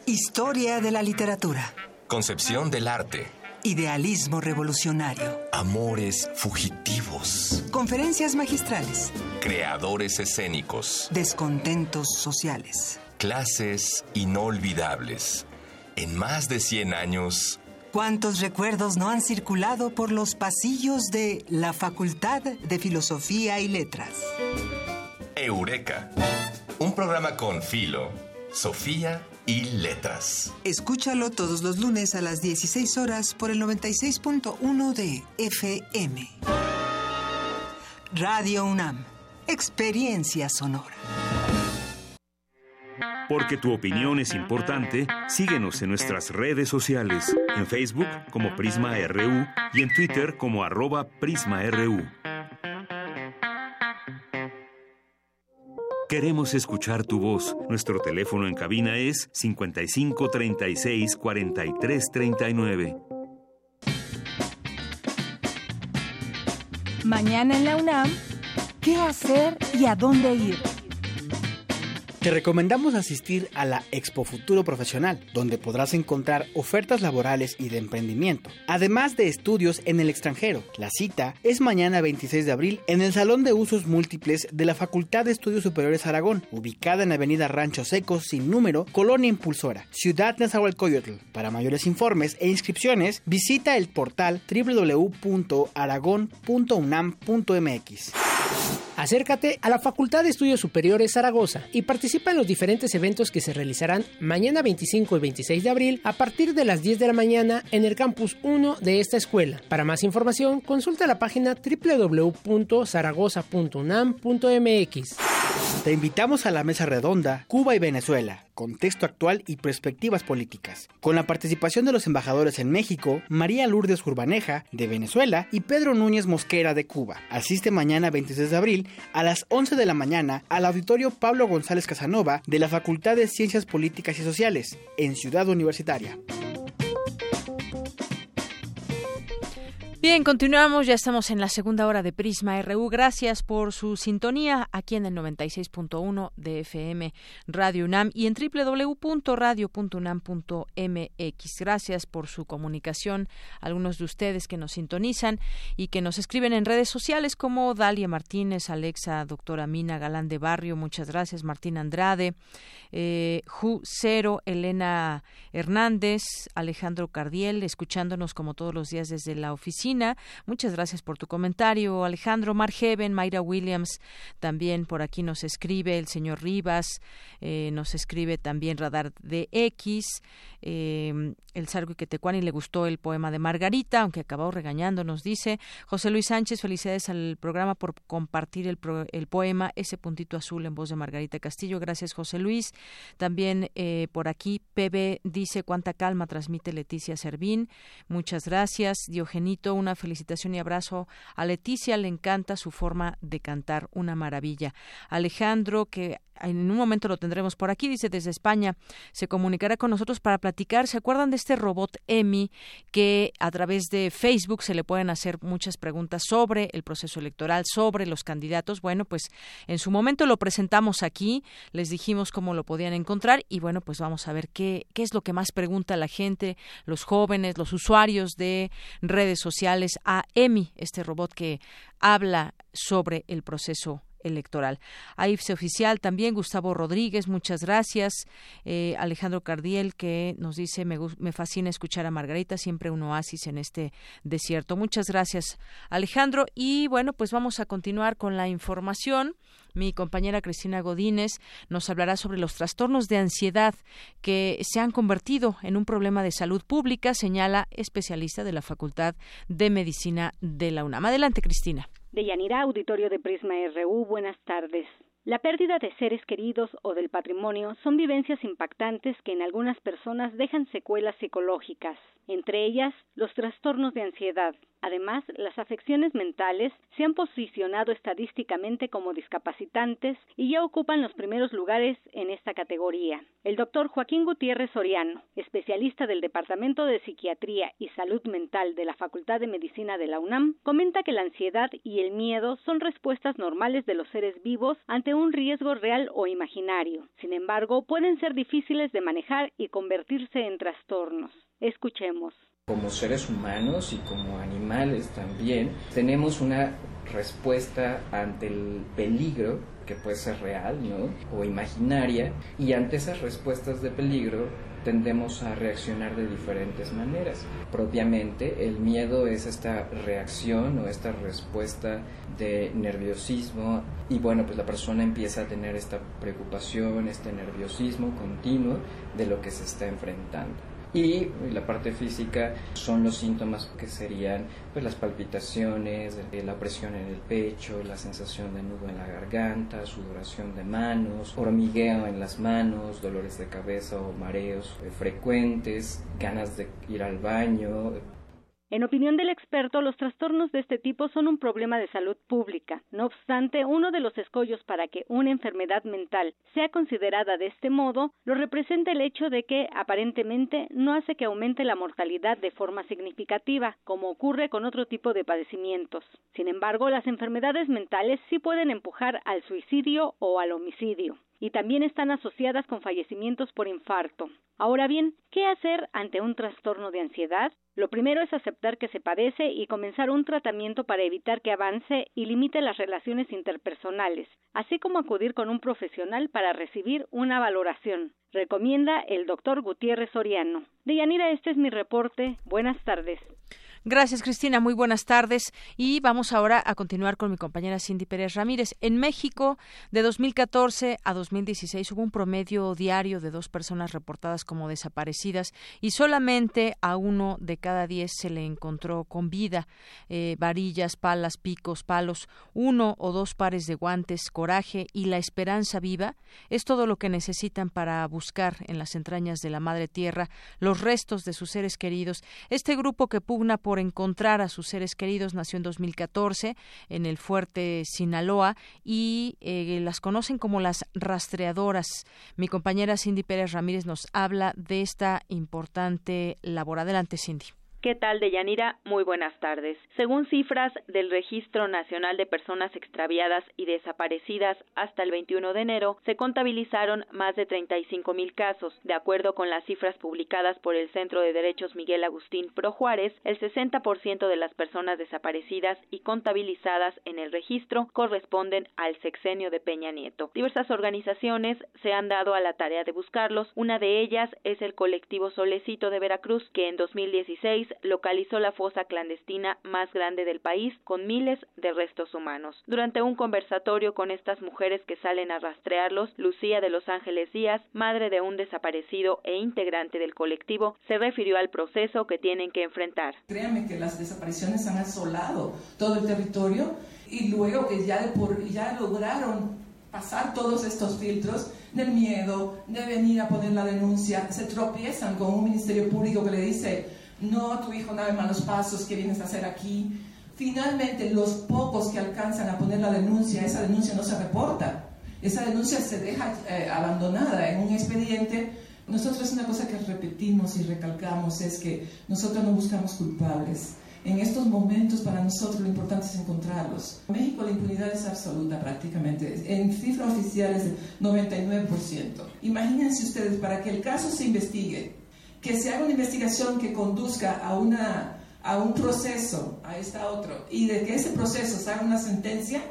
Speaker 30: Historia de la literatura.
Speaker 31: Concepción del arte.
Speaker 30: Idealismo revolucionario.
Speaker 31: Amores fugitivos.
Speaker 30: Conferencias magistrales.
Speaker 31: Creadores escénicos.
Speaker 30: Descontentos sociales.
Speaker 31: Clases inolvidables. En más de 100 años,
Speaker 30: ¿Cuántos recuerdos no han circulado por los pasillos de la Facultad de Filosofía y Letras?
Speaker 31: Eureka. Un programa con Filo, Sofía y Letras.
Speaker 30: Escúchalo todos los lunes a las 16 horas por el 96.1 de FM. Radio UNAM. Experiencia sonora.
Speaker 2: Porque tu opinión es importante, síguenos en nuestras redes sociales, en Facebook como Prisma RU y en Twitter como arroba PrismaRU. Queremos escuchar tu voz. Nuestro teléfono en cabina es 55 36 43 39.
Speaker 3: Mañana en la UNAM, ¿qué hacer y a dónde ir?
Speaker 32: Te recomendamos asistir a la Expo Futuro Profesional, donde podrás encontrar ofertas laborales y de emprendimiento, además de estudios en el extranjero. La cita es mañana 26 de abril en el Salón de Usos Múltiples de la Facultad de Estudios Superiores Aragón, ubicada en Avenida Rancho Secos sin número, Colonia Impulsora, Ciudad Nezahualcóyotl. Para mayores informes e inscripciones, visita el portal www.aragon.unam.mx.
Speaker 33: Acércate a la Facultad de Estudios Superiores Zaragoza y participa en los diferentes eventos que se realizarán mañana 25 y 26 de abril a partir de las 10 de la mañana en el campus 1 de esta escuela. Para más información, consulta la página www.zaragoza.unam.mx.
Speaker 32: Te invitamos a la mesa redonda Cuba y Venezuela, contexto actual y perspectivas políticas, con la participación de los embajadores en México, María Lourdes Urbaneja, de Venezuela, y Pedro Núñez Mosquera, de Cuba. Asiste mañana 26 de abril a las 11 de la mañana al auditorio Pablo González Casanova de la Facultad de Ciencias Políticas y Sociales, en Ciudad Universitaria.
Speaker 1: Bien, continuamos, ya estamos en la segunda hora de Prisma RU. Gracias por su sintonía aquí en el 96.1 de FM Radio UNAM y en www.radio.unam.mx. Gracias por su comunicación, algunos de ustedes que nos sintonizan y que nos escriben en redes sociales como Dalia Martínez, Alexa, doctora Mina Galán de Barrio, muchas gracias, Martín Andrade, eh, Ju Cero, Elena Hernández, Alejandro Cardiel, escuchándonos como todos los días desde la oficina Muchas gracias por tu comentario, Alejandro Margeven, Mayra Williams, también por aquí nos escribe el señor Rivas, eh, nos escribe también Radar de X, eh, el Sargo y le gustó el poema de Margarita, aunque acabó regañando, nos dice José Luis Sánchez, felicidades al programa por compartir el, el poema Ese puntito azul en voz de Margarita Castillo. Gracias, José Luis. También eh, por aquí, PB dice cuánta calma transmite Leticia Servín. Muchas gracias. Diogenito, una felicitación y abrazo a Leticia. Le encanta su forma de cantar, una maravilla. Alejandro, que en un momento lo tendremos por aquí, dice desde España, se comunicará con nosotros para platicar. ¿Se acuerdan de este robot Emi que a través de Facebook se le pueden hacer muchas preguntas sobre el proceso electoral, sobre los candidatos? Bueno, pues en su momento lo presentamos aquí, les dijimos cómo lo podían encontrar y bueno, pues vamos a ver qué, qué es lo que más pregunta la gente, los jóvenes, los usuarios de redes sociales a Emi, este robot que habla sobre el proceso electoral. AIFSE oficial también, Gustavo Rodríguez, muchas gracias. Eh, Alejandro Cardiel, que nos dice, me, me fascina escuchar a Margarita, siempre un oasis en este desierto. Muchas gracias, Alejandro. Y bueno, pues vamos a continuar con la información. Mi compañera Cristina Godínez nos hablará sobre los trastornos de ansiedad que se han convertido en un problema de salud pública, señala especialista de la Facultad de Medicina de la UNAM. Adelante, Cristina.
Speaker 34: De Yanira, auditorio de Prisma RU, buenas tardes. La pérdida de seres queridos o del patrimonio son vivencias impactantes que en algunas personas dejan secuelas psicológicas, entre ellas los trastornos de ansiedad. Además, las afecciones mentales se han posicionado estadísticamente como discapacitantes y ya ocupan los primeros lugares en esta categoría. El doctor Joaquín Gutiérrez Soriano, especialista del Departamento de Psiquiatría y Salud Mental de la Facultad de Medicina de la UNAM, comenta que la ansiedad y el miedo son respuestas normales de los seres vivos ante un riesgo real o imaginario. Sin embargo, pueden ser difíciles de manejar y convertirse en trastornos. Escuchemos
Speaker 35: como seres humanos y como animales también, tenemos una respuesta ante el peligro que puede ser real ¿no? o imaginaria y ante esas respuestas de peligro tendemos a reaccionar de diferentes maneras. Propiamente el miedo es esta reacción o esta respuesta de nerviosismo y bueno pues la persona empieza a tener esta preocupación, este nerviosismo continuo de lo que se está enfrentando. Y la parte física son los síntomas que serían pues, las palpitaciones, la presión en el pecho, la sensación de nudo en la garganta, sudoración de manos, hormigueo en las manos, dolores de cabeza o mareos frecuentes, ganas de ir al baño,
Speaker 34: en opinión del experto, los trastornos de este tipo son un problema de salud pública. No obstante, uno de los escollos para que una enfermedad mental sea considerada de este modo lo representa el hecho de que, aparentemente, no hace que aumente la mortalidad de forma significativa, como ocurre con otro tipo de padecimientos. Sin embargo, las enfermedades mentales sí pueden empujar al suicidio o al homicidio y también están asociadas con fallecimientos por infarto. Ahora bien, ¿qué hacer ante un trastorno de ansiedad? Lo primero es aceptar que se padece y comenzar un tratamiento para evitar que avance y limite las relaciones interpersonales, así como acudir con un profesional para recibir una valoración. Recomienda el doctor Gutiérrez Soriano. Deyanira, este es mi reporte. Buenas tardes.
Speaker 1: Gracias, Cristina. Muy buenas tardes. Y vamos ahora a continuar con mi compañera Cindy Pérez Ramírez. En México, de 2014 a 2016 hubo un promedio diario de dos personas reportadas como desaparecidas y solamente a uno de cada diez se le encontró con vida. Eh, varillas, palas, picos, palos, uno o dos pares de guantes, coraje y la esperanza viva es todo lo que necesitan para buscar en las entrañas de la Madre Tierra los restos de sus seres queridos. Este grupo que pugna por por encontrar a sus seres queridos. Nació en 2014 en el fuerte Sinaloa y eh, las conocen como las rastreadoras. Mi compañera Cindy Pérez Ramírez nos habla de esta importante labor. Adelante, Cindy.
Speaker 36: ¿Qué tal, Deyanira? Muy buenas tardes. Según cifras del Registro Nacional de Personas Extraviadas y Desaparecidas hasta el 21 de enero, se contabilizaron más de 35 mil casos. De acuerdo con las cifras publicadas por el Centro de Derechos Miguel Agustín Pro Juárez, el 60% de las personas desaparecidas y contabilizadas en el registro corresponden al sexenio de Peña Nieto. Diversas organizaciones se han dado a la tarea de buscarlos. Una de ellas es el colectivo Solecito de Veracruz, que en 2016 localizó la fosa clandestina más grande del país con miles de restos humanos. Durante un conversatorio con estas mujeres que salen a rastrearlos, Lucía de Los Ángeles Díaz, madre de un desaparecido e integrante del colectivo, se refirió al proceso que tienen que enfrentar.
Speaker 37: Créanme que las desapariciones han asolado todo el territorio y luego que ya, por, ya lograron pasar todos estos filtros del miedo, de venir a poner la denuncia, se tropiezan con un ministerio público que le dice, no, tu hijo nada malos pasos, ¿qué vienes a hacer aquí? Finalmente, los pocos que alcanzan a poner la denuncia, esa denuncia no se reporta, esa denuncia se deja eh, abandonada en un expediente. Nosotros una cosa que repetimos y recalcamos es que nosotros no buscamos culpables en estos momentos para nosotros lo importante es encontrarlos. En México la impunidad es absoluta prácticamente, en cifras oficiales del 99%. Imagínense ustedes, para que el caso se investigue, que se haga una investigación que conduzca a, una, a un proceso, a esta otro, y de que ese proceso se haga una sentencia,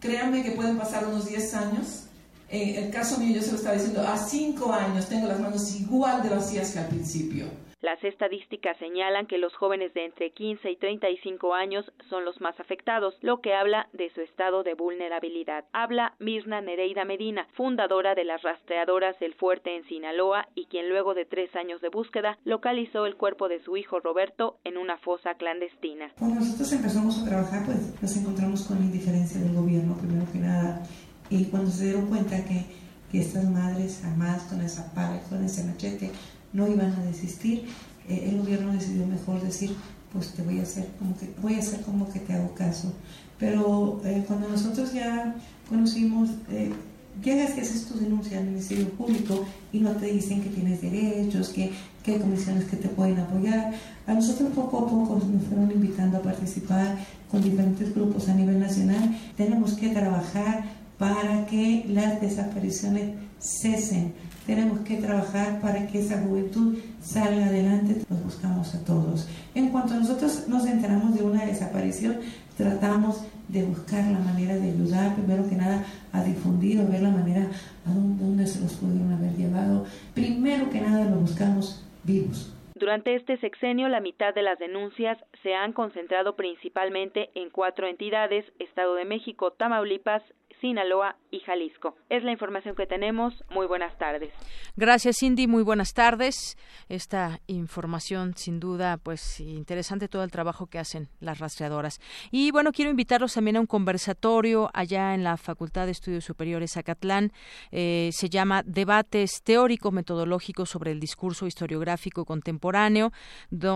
Speaker 37: créanme que pueden pasar unos 10 años. En el caso mío, yo se lo estaba diciendo, a 5 años tengo las manos igual de vacías que al principio.
Speaker 36: Las estadísticas señalan que los jóvenes de entre 15 y 35 años son los más afectados, lo que habla de su estado de vulnerabilidad. Habla Mirna Nereida Medina, fundadora de las rastreadoras del Fuerte en Sinaloa y quien luego de tres años de búsqueda localizó el cuerpo de su hijo Roberto en una fosa clandestina.
Speaker 38: Cuando nosotros empezamos a trabajar, pues nos encontramos con la indiferencia del gobierno, primero que nada, y cuando se dieron cuenta que, que estas madres armadas con esa pala, con ese machete, no iban a desistir, eh, el gobierno decidió mejor decir, pues te voy a hacer como que, voy a hacer como que te hago caso. Pero eh, cuando nosotros ya conocimos, eh, llegas que haces tu denuncia al Ministerio Público y no te dicen que tienes derechos, que, que hay comisiones que te pueden apoyar. A nosotros poco a poco nos fueron invitando a participar con diferentes grupos a nivel nacional. Tenemos que trabajar para que las desapariciones cesen tenemos que trabajar para que esa juventud salga adelante. Los buscamos a todos. En cuanto nosotros nos enteramos de una desaparición, tratamos de buscar la manera de ayudar, primero que nada, a difundir o ver la manera a dónde, se los pudieron haber llevado. Primero que nada, lo buscamos vivos.
Speaker 36: Durante este sexenio, la mitad de las denuncias se han concentrado principalmente en cuatro entidades, Estado de México, Tamaulipas, Sinaloa y Jalisco. Es la información que tenemos. Muy buenas tardes.
Speaker 1: Gracias, Cindy. Muy buenas tardes. Esta información, sin duda, pues interesante todo el trabajo que hacen las rastreadoras. Y bueno, quiero invitarlos también a un conversatorio allá en la Facultad de Estudios Superiores Acatlán. Eh, se llama Debates Teórico-Metodológicos sobre el Discurso Historiográfico Contemporáneo,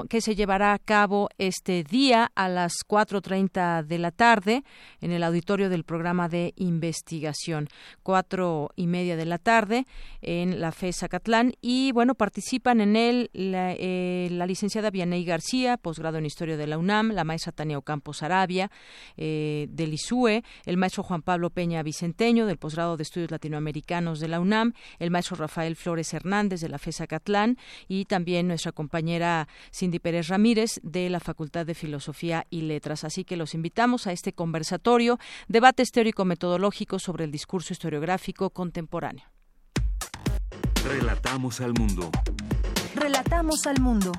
Speaker 1: que se llevará a cabo este día a las 4.30 de la tarde en el auditorio del programa de investigación. Cuatro y media de la tarde en la FES Zacatlán y bueno, participan en él la, eh, licenciada Vianey García, posgrado en Historia de la UNAM, la maestra Tania Ocampos Arabia eh, del ISUE, el maestro Juan Pablo Peña Vicenteño del posgrado de Estudios Latinoamericanos de la UNAM, el maestro Rafael Flores Hernández de la FES Zacatlán y también nuestra compañera Cindy Pérez Ramírez de la Facultad de Filosofía y Letras. Así que los invitamos a este conversatorio, debates teórico-metodológicos sobre el discurso historiográfico contemporáneo.
Speaker 2: Relatamos al mundo.
Speaker 3: Relatamos al mundo.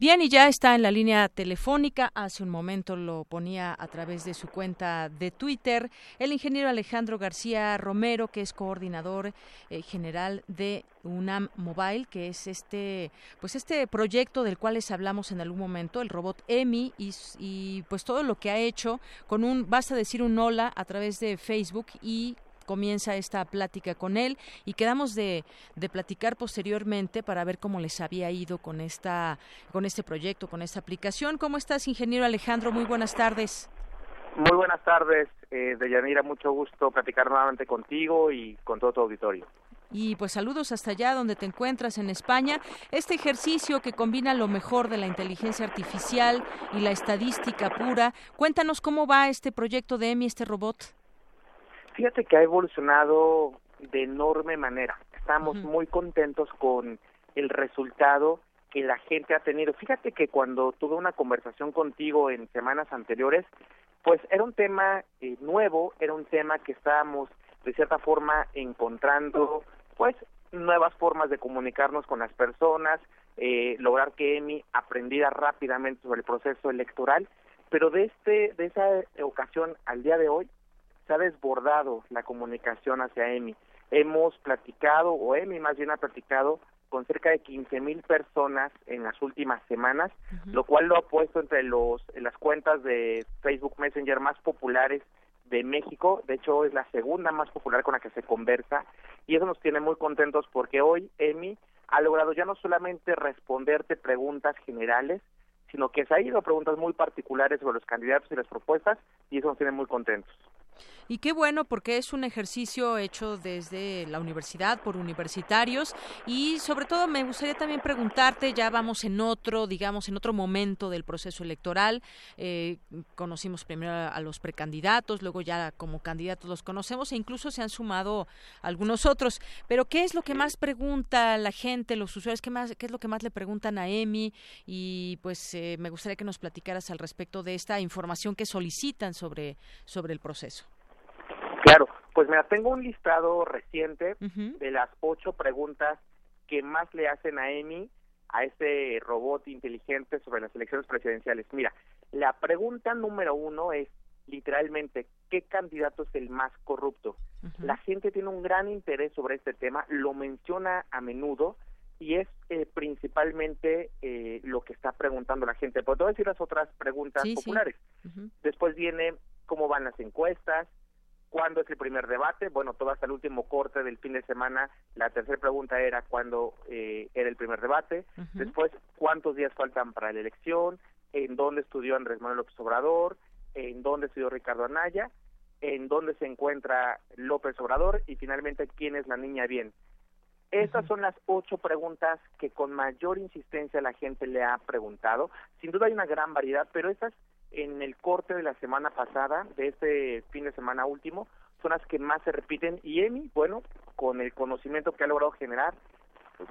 Speaker 1: Bien, y ya está en la línea telefónica. Hace un momento lo ponía a través de su cuenta de Twitter el ingeniero Alejandro García Romero, que es coordinador eh, general de UNAM Mobile, que es este, pues este proyecto del cual les hablamos en algún momento, el robot EMI y, y pues todo lo que ha hecho con un, basta decir un hola a través de Facebook y comienza esta plática con él y quedamos de, de, platicar posteriormente para ver cómo les había ido con esta con este proyecto, con esta aplicación. ¿Cómo estás, ingeniero Alejandro? Muy buenas tardes.
Speaker 39: Muy buenas tardes, eh, Deyanira. Mucho gusto platicar nuevamente contigo y con todo tu auditorio.
Speaker 1: Y pues saludos hasta allá donde te encuentras en España. Este ejercicio que combina lo mejor de la inteligencia artificial y la estadística pura. Cuéntanos cómo va este proyecto de EMI, este robot.
Speaker 39: Fíjate que ha evolucionado de enorme manera. Estamos muy contentos con el resultado que la gente ha tenido. Fíjate que cuando tuve una conversación contigo en semanas anteriores, pues era un tema eh, nuevo, era un tema que estábamos de cierta forma encontrando, pues nuevas formas de comunicarnos con las personas, eh, lograr que Emi aprendiera rápidamente sobre el proceso electoral, pero de este de esa ocasión al día de hoy se ha desbordado la comunicación hacia Emi. Hemos platicado, o Emi más bien ha platicado, con cerca de 15 mil personas en las últimas semanas, lo cual lo ha puesto entre los las cuentas de Facebook Messenger más populares de México. De hecho, es la segunda más popular con la que se conversa y eso nos tiene muy contentos porque hoy Emi ha logrado ya no solamente responderte preguntas generales, sino que se ha ido a preguntas muy particulares sobre los candidatos y las propuestas y eso nos tiene muy contentos.
Speaker 1: Y qué bueno porque es un ejercicio hecho desde la universidad por universitarios y sobre todo me gustaría también preguntarte, ya vamos en otro, digamos, en otro momento del proceso electoral, eh, conocimos primero a los precandidatos, luego ya como candidatos los conocemos e incluso se han sumado algunos otros, pero ¿qué es lo que más pregunta la gente, los usuarios, qué, más, qué es lo que más le preguntan a EMI? Y pues eh, me gustaría que nos platicaras al respecto de esta información que solicitan sobre, sobre el proceso.
Speaker 39: Claro, pues mira, tengo un listado reciente de las ocho preguntas que más le hacen a Emi, a ese robot inteligente sobre las elecciones presidenciales. Mira, la pregunta número uno es literalmente, ¿qué candidato es el más corrupto? La gente tiene un gran interés sobre este tema, lo menciona a menudo y es eh, principalmente eh, lo que está preguntando la gente. Pero te voy a decir las otras preguntas populares. Después viene cómo van las encuestas, ¿Cuándo es el primer debate? Bueno, todo hasta el último corte del fin de semana. La tercera pregunta era cuándo eh, era el primer debate. Después, ¿cuántos días faltan para la elección? ¿En dónde estudió Andrés Manuel López Obrador? ¿En dónde estudió Ricardo Anaya? ¿En dónde se encuentra López Obrador? Y finalmente, ¿quién es la niña bien? Estas son las ocho preguntas que con mayor insistencia la gente le ha preguntado. Sin duda hay una gran variedad, pero estas en el corte de la semana pasada, de este fin de semana último, son las que más se repiten. Y Emi, bueno, con el conocimiento que ha logrado generar,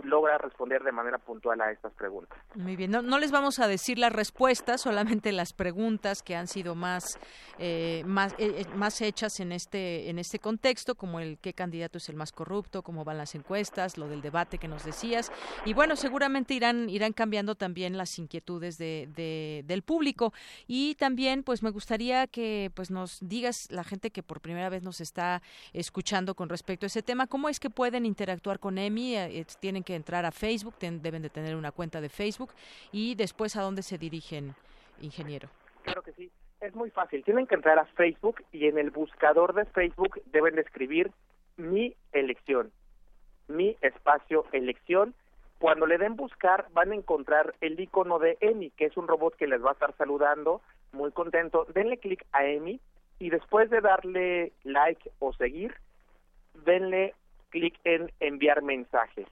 Speaker 39: logra responder de manera puntual a estas preguntas.
Speaker 1: Muy bien, no, les vamos a decir las respuestas, solamente las preguntas que han sido más eh, más eh, eh, más hechas en este en este contexto, como el qué candidato es el más corrupto, cómo van las encuestas, lo del debate que nos decías. Y bueno, seguramente irán irán cambiando también las inquietudes de, del público. Y también pues me gustaría que pues nos digas la gente que por primera vez nos está escuchando con respecto a ese tema, cómo es que pueden interactuar con Emi, tienen que entrar a Facebook, deben de tener una cuenta de Facebook y después a dónde se dirigen, ingeniero.
Speaker 39: Claro que sí, es muy fácil. Tienen que entrar a Facebook y en el buscador de Facebook deben de escribir mi elección, mi espacio elección. Cuando le den buscar van a encontrar el icono de Emi, que es un robot que les va a estar saludando, muy contento. Denle clic a Emi y después de darle like o seguir, denle clic en enviar mensajes.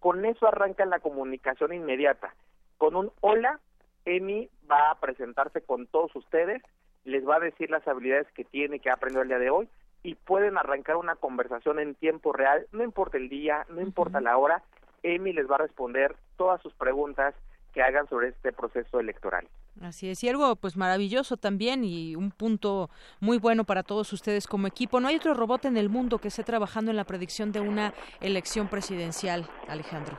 Speaker 39: Con eso arranca la comunicación inmediata. Con un hola, Emi va a presentarse con todos ustedes, les va a decir las habilidades que tiene, que ha aprendido el día de hoy, y pueden arrancar una conversación en tiempo real, no importa el día, no importa la hora, Emi les va a responder todas sus preguntas que hagan sobre este proceso electoral.
Speaker 1: Así es, y algo pues maravilloso también y un punto muy bueno para todos ustedes como equipo. No hay otro robot en el mundo que esté trabajando en la predicción de una elección presidencial, Alejandro.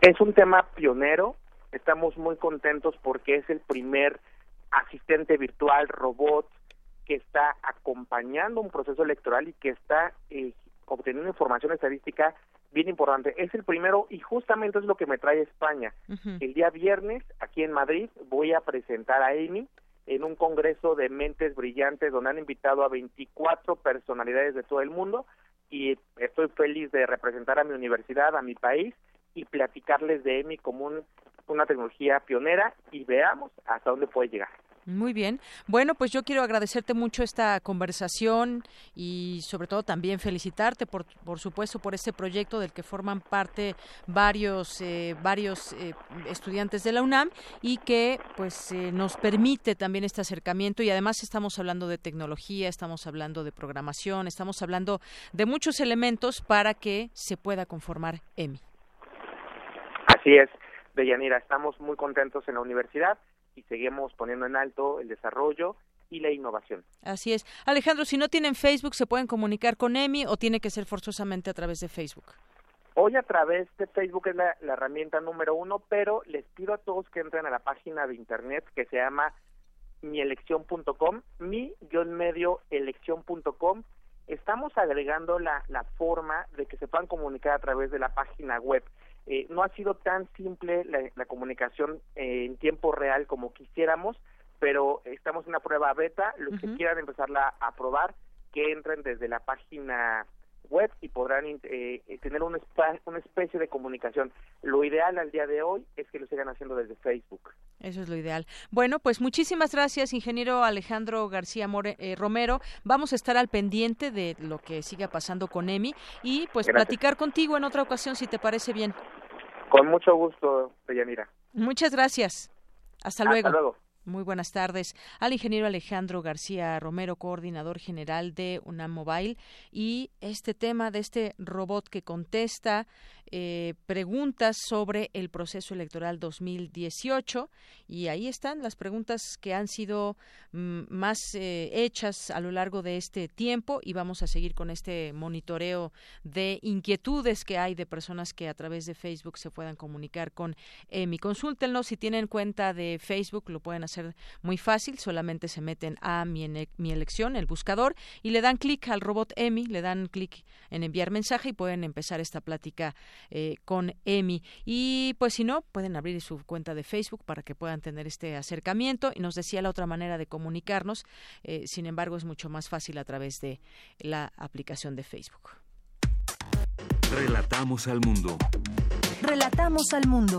Speaker 39: Es un tema pionero, estamos muy contentos porque es el primer asistente virtual, robot, que está acompañando un proceso electoral y que está eh, obteniendo información estadística bien importante. Es el primero y justamente es lo que me trae España. El día viernes, aquí en Madrid, voy a presentar a Amy en un congreso de mentes brillantes donde han invitado a 24 personalidades de todo el mundo y estoy feliz de representar a mi universidad, a mi país y platicarles de EMI como una tecnología pionera y veamos hasta dónde puede llegar.
Speaker 1: Muy bien. Bueno, pues yo quiero agradecerte mucho esta conversación y sobre todo también felicitarte, por, por supuesto, por este proyecto del que forman parte varios, eh, varios eh, estudiantes de la UNAM y que pues eh, nos permite también este acercamiento y además estamos hablando de tecnología, estamos hablando de programación, estamos hablando de muchos elementos para que se pueda conformar EMI.
Speaker 39: Así es, Deyanira, estamos muy contentos en la universidad y seguimos poniendo en alto el desarrollo y la innovación.
Speaker 1: Así es. Alejandro, si no tienen Facebook, ¿se pueden comunicar con EMI o tiene que ser forzosamente a través de Facebook?
Speaker 39: Hoy a través de Facebook es la, herramienta número uno, pero les pido a todos que entren a la página de internet que se llama mielección.com, mi-medio elección.com. Estamos agregando la, la forma de que se puedan comunicar a través de la página web. Eh, no ha sido tan simple la, comunicación eh, en tiempo real como quisiéramos, pero estamos en una prueba beta. Los que quieran empezarla a probar, que entren desde la página web y podrán eh, tener una, una especie de comunicación. Lo ideal al día de hoy es que lo sigan haciendo desde Facebook.
Speaker 1: Eso es lo ideal. Bueno, pues muchísimas gracias, ingeniero Alejandro García Romero. Vamos a estar al pendiente de lo que siga pasando con EMI y pues platicar contigo en otra ocasión si te parece bien.
Speaker 39: Con mucho gusto, Deyanira.
Speaker 1: Muchas gracias. Hasta luego. Hasta luego. Muy buenas tardes al ingeniero Alejandro García Romero, coordinador general de UNAM Mobile, y este tema de este robot que contesta eh, preguntas sobre el proceso electoral 2018 y ahí están las preguntas que han sido mm, más eh, hechas a lo largo de este tiempo. Y vamos a seguir con este monitoreo de inquietudes que hay de personas que a través de Facebook se puedan comunicar con EMI. Consúltenlo. Si tienen cuenta de Facebook, lo pueden hacer muy fácil, solamente se meten a mi, mi elección, el buscador, y le dan clic al robot EMI, le dan clic en enviar mensaje y pueden empezar esta plática eh, con Emi. Y pues si no, pueden abrir su cuenta de Facebook para que puedan tener este acercamiento. Y nos decía la otra manera de comunicarnos, eh, sin embargo, es mucho más fácil a través de la aplicación de Facebook.
Speaker 2: Relatamos al mundo.
Speaker 3: Relatamos al mundo.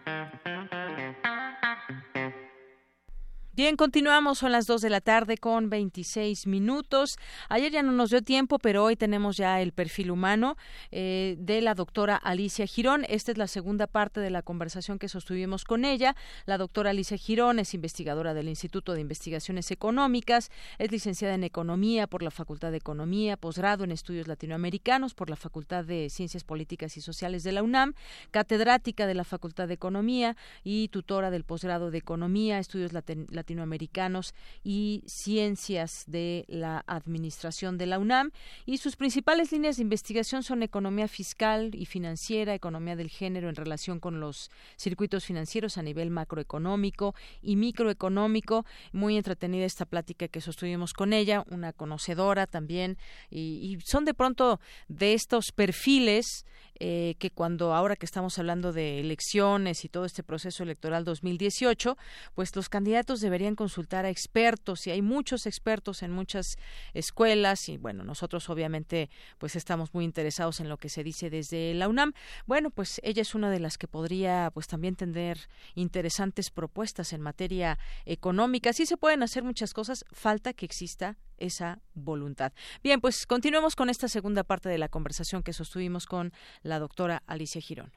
Speaker 1: Bien, continuamos, son las 2 de la tarde con 26 minutos. Ayer ya no nos dio tiempo, pero hoy tenemos ya el perfil humano eh, de la doctora Alicia Girón. Esta es la segunda parte de la conversación que sostuvimos con ella. La doctora Alicia Girón es investigadora del Instituto de Investigaciones Económicas, es licenciada en Economía por la Facultad de Economía, posgrado en Estudios Latinoamericanos por la Facultad de Ciencias Políticas y Sociales de la UNAM, catedrática de la Facultad de Economía y tutora del posgrado de Economía, Estudios Latinoamericanos latinoamericanos y ciencias de la administración de la UNAM y sus principales líneas de investigación son economía fiscal y financiera, economía del género en relación con los circuitos financieros a nivel macroeconómico y microeconómico. Muy entretenida esta plática que sostuvimos con ella, una conocedora también y, y son de pronto de estos perfiles eh, que cuando ahora que estamos hablando de elecciones y todo este proceso electoral 2018, pues los candidatos deberían consultar a expertos y hay muchos expertos en muchas escuelas y bueno, nosotros obviamente pues estamos muy interesados en lo que se dice desde la UNAM. Bueno, pues ella es una de las que podría pues también tener interesantes propuestas en materia económica. Sí se pueden hacer muchas cosas, falta que exista esa voluntad. Bien, pues continuemos con esta segunda parte de la conversación que sostuvimos con la doctora Alicia Girón.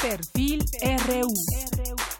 Speaker 3: Perfil RU.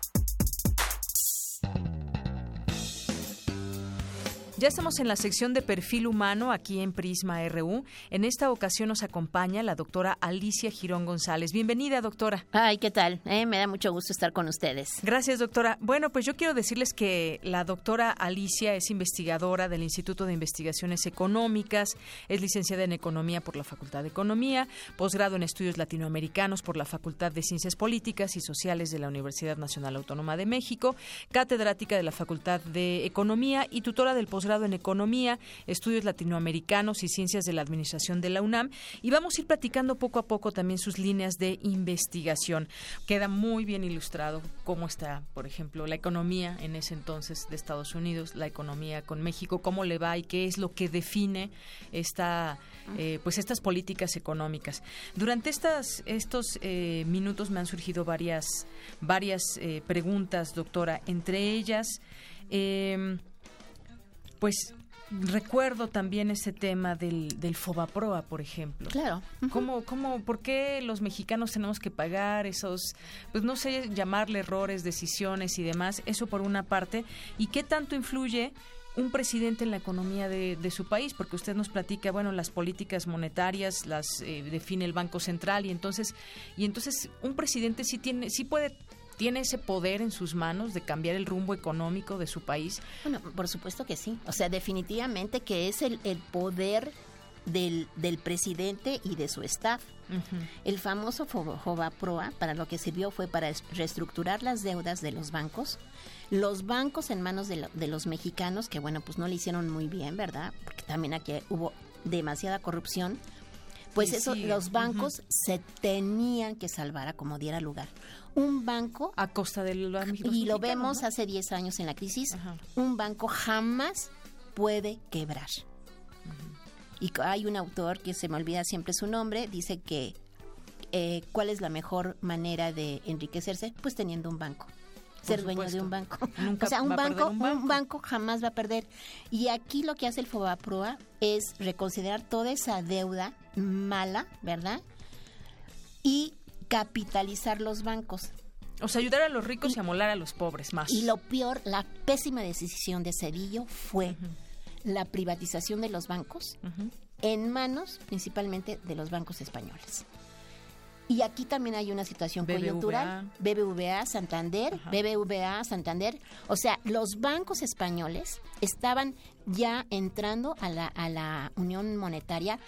Speaker 3: Ya estamos en la sección de perfil humano aquí en Prisma RU. En esta ocasión nos acompaña la doctora Alicia Girón González. Bienvenida, doctora.
Speaker 40: Ay, ¿qué tal? Eh, me da mucho gusto estar con ustedes.
Speaker 3: Gracias, doctora. Bueno, pues yo quiero decirles que la doctora Alicia es investigadora del Instituto de Investigaciones Económicas, es licenciada en Economía por la Facultad de Economía, posgrado en Estudios Latinoamericanos por la Facultad de Ciencias Políticas y Sociales de la Universidad Nacional Autónoma de México, catedrática de la Facultad de Economía y tutora del posgrado en Economía, Estudios Latinoamericanos y Ciencias de la Administración de la UNAM. Y vamos a ir platicando poco a poco también sus líneas de investigación. Queda muy bien ilustrado cómo está, por ejemplo, la economía en ese entonces de Estados Unidos, la economía con México, cómo le va y qué es lo que define esta, eh, pues estas políticas económicas. Durante estas, estos eh, minutos me han surgido varias, varias eh, preguntas, doctora, entre ellas pues recuerdo también ese tema del, del Fobaproa, por ejemplo.
Speaker 40: Claro.
Speaker 3: ¿Cómo, cómo, ¿Por qué los mexicanos tenemos que pagar esos, pues no sé, llamarle errores, decisiones y demás? Eso por una parte. ¿Y qué tanto influye
Speaker 1: un presidente en la economía de, su país, porque usted nos platica, bueno, las políticas monetarias las eh, define el Banco Central y entonces y entonces un presidente sí tiene sí puede tiene ese poder en sus manos de cambiar el rumbo económico de su país.
Speaker 40: Bueno, por supuesto que sí. O sea, definitivamente que es el, el poder del, del, presidente y de su staff. El famoso Proa para lo que sirvió fue para reestructurar las deudas de los bancos. Los bancos en manos de, de, los mexicanos, que bueno, pues no le hicieron muy bien, ¿verdad? Porque también aquí hubo demasiada corrupción. Pues eso, los bancos se tenían que salvar a como diera lugar. Un banco...
Speaker 1: A costa de los
Speaker 40: Y lo vemos hace 10 años en la crisis. Un banco jamás puede quebrar. Y hay un autor que se me olvida siempre su nombre, dice que eh, cuál es la mejor manera de enriquecerse, pues teniendo un banco ser dueño de un banco. o sea, un banco, un banco, jamás va a perder. Y aquí lo que hace el Fobaproa es reconsiderar toda esa deuda mala, ¿verdad? Y capitalizar los bancos.
Speaker 1: O sea, ayudar a los ricos y, amolar a los pobres más.
Speaker 40: Y lo peor, la pésima decisión de Cedillo fue la privatización de los bancos en manos principalmente de los bancos españoles. Y aquí también hay una situación coyuntural. BBVA, Santander, BBVA, Santander. O sea, los bancos españoles estaban ya entrando a la, a la Unión Monetaria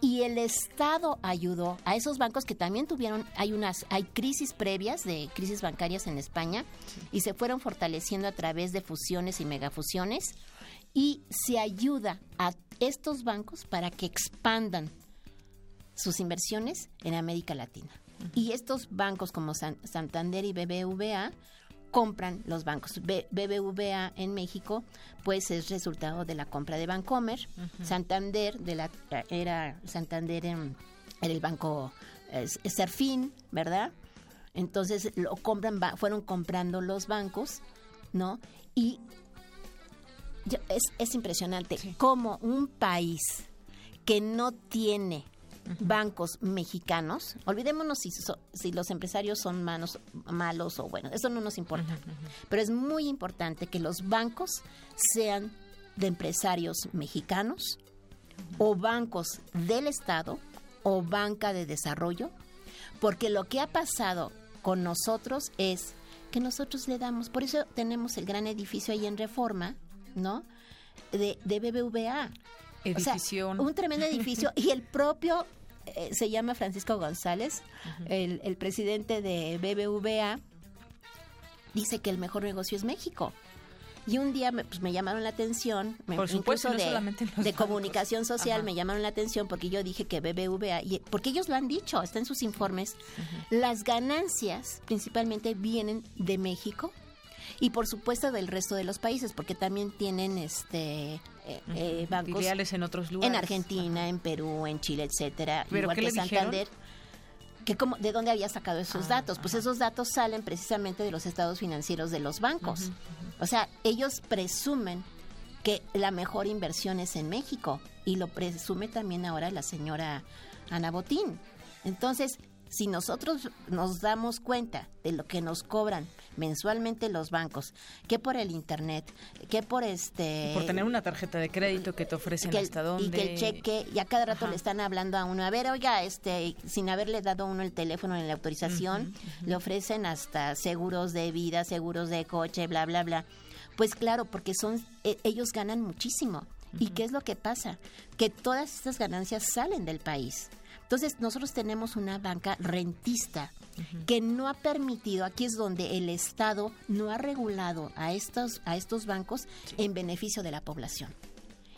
Speaker 40: y el Estado ayudó a esos bancos que también tuvieron, hay unas, hay crisis previas de crisis bancarias en España y se fueron fortaleciendo a través de fusiones y megafusiones. Y se ayuda a estos bancos para que expandan sus inversiones en América Latina. Y estos bancos como Santander y BBVA compran los bancos. BBVA en México, pues es resultado de la compra de Bancomer. Santander, de la, era Santander en, el banco Serfín, ¿verdad? Entonces lo compran, fueron comprando los bancos, ¿no? Y es, es impresionante cómo un país que no tiene bancos mexicanos, olvidémonos si, si los empresarios son manos, malos o bueno, eso no nos importa, pero es muy importante que los bancos sean de empresarios mexicanos o bancos del Estado o banca de desarrollo, porque lo que ha pasado con nosotros es que nosotros le damos, por eso tenemos el gran edificio ahí en Reforma, ¿no? De, de BBVA.
Speaker 1: Edificio.
Speaker 40: un tremendo edificio. Y el propio eh, se llama Francisco González, el, el, presidente de BBVA, dice que el mejor negocio es México. Y un día me, pues, me llamaron la atención, me,
Speaker 1: Por supuesto,
Speaker 40: incluso de, comunicación social, me llamaron la atención porque yo dije que BBVA, y, porque ellos lo han dicho, está en sus informes, las ganancias principalmente vienen de México y por supuesto del resto de los países, porque también tienen este eh, eh, bancos
Speaker 1: filiales en otros lugares.
Speaker 40: En Argentina, en Perú, en Chile, etcétera. igual que Santander. Que como, ¿De dónde había sacado esos ah, datos? Pues esos datos salen precisamente de los estados financieros de los bancos. O sea, ellos presumen que la mejor inversión es en México y lo presume también ahora la señora Ana Botín. Entonces, si nosotros nos damos cuenta de lo que nos cobran mensualmente los bancos, que por el internet, que por este
Speaker 1: por tener una tarjeta de crédito que te ofrecen hasta dónde
Speaker 40: y que el cheque y a cada rato le están hablando a uno, a ver, oiga, este sin haberle dado a uno el teléfono en la autorización, le ofrecen hasta seguros de vida, seguros de coche, bla bla bla. Pues claro, porque son e, ellos ganan muchísimo. ¿Y qué es lo que pasa? Que todas estas ganancias salen del país. Entonces, nosotros tenemos una banca rentista que no ha permitido, aquí es donde el Estado no ha regulado a estos, a estos bancos en beneficio de la población.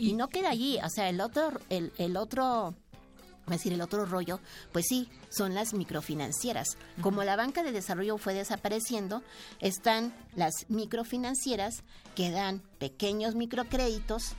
Speaker 40: Y, no queda allí, o sea, el otro, el, el otro decir, el otro rollo, pues sí, son las microfinancieras. Como la banca de desarrollo fue desapareciendo, están las microfinancieras que dan pequeños microcréditos,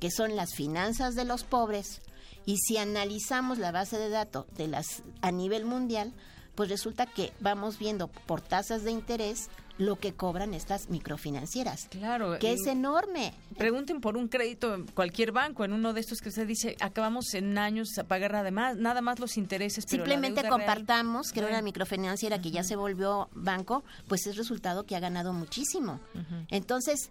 Speaker 40: que son las finanzas de los pobres, y si analizamos la base de datos de las a nivel mundial, pues resulta que vamos viendo por tasas de interés lo que cobran estas microfinancieras.
Speaker 1: Claro.
Speaker 40: Que es enorme.
Speaker 1: Pregunten por un crédito en cualquier banco, en uno de estos que usted dice, acabamos en años a pagar nada más, nada más los intereses.
Speaker 40: Simplemente compartamos que era una microfinanciera que ya se volvió banco, pues es resultado que ha ganado muchísimo. Entonces,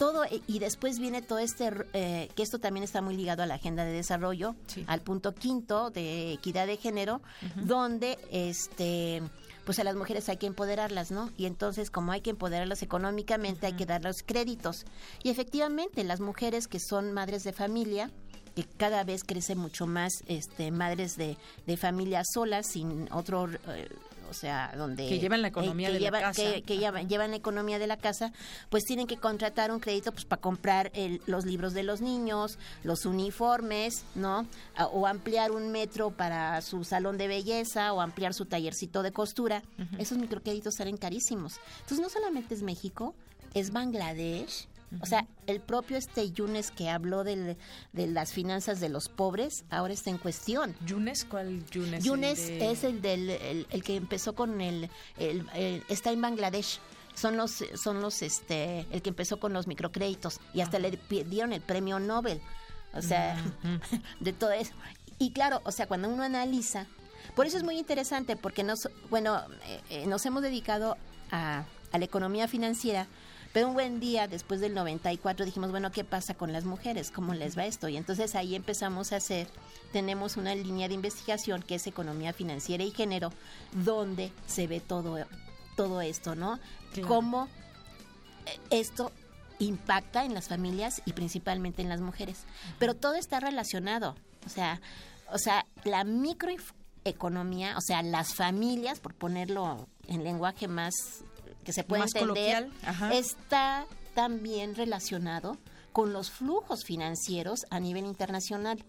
Speaker 40: todo, y después viene todo este, eh, que esto también está muy ligado a la agenda de desarrollo, al punto quinto de equidad de género, donde este pues a las mujeres hay que empoderarlas, ¿no? Y entonces, como hay que empoderarlas económicamente, hay que darles créditos. Y efectivamente, las mujeres que son madres de familia, que cada vez crecen mucho más este, madres de, de familias solas, sin otro eh, o sea, donde...
Speaker 1: Que llevan la eh, economía de la casa.
Speaker 40: Que, llevan, la economía de la casa, pues tienen que contratar un crédito pues para comprar los libros de los niños, los uniformes, ¿no? O ampliar un metro para su salón de belleza o ampliar su tallercito de costura. Esos microcréditos salen carísimos. Entonces no solamente es México, es Bangladesh, o sea, el propio este Yunes que habló de las finanzas de los pobres, ahora está en cuestión.
Speaker 1: ¿Yunes? ¿Cuál Yunes?
Speaker 40: Yunes es el, del, el, que empezó con el, Está en Bangladesh son los son los este el que empezó con los microcréditos y hasta le dieron el premio Nobel o sea de todo eso y claro o sea cuando uno analiza por eso es muy interesante porque nos bueno eh, eh, nos hemos dedicado a, a la economía financiera pero un buen día, después del 94, dijimos, bueno, ¿qué pasa con las mujeres? ¿Cómo les va esto? Y entonces ahí empezamos a hacer, tenemos una línea de investigación que es economía financiera y género, donde se ve todo, todo esto, ¿no? Cómo esto impacta en las familias y principalmente en las mujeres. Pero todo está relacionado. O sea, o sea, la microeconomía, o sea, las familias, por ponerlo en lenguaje más que se puede entender, está también relacionado con los flujos financieros a nivel internacional.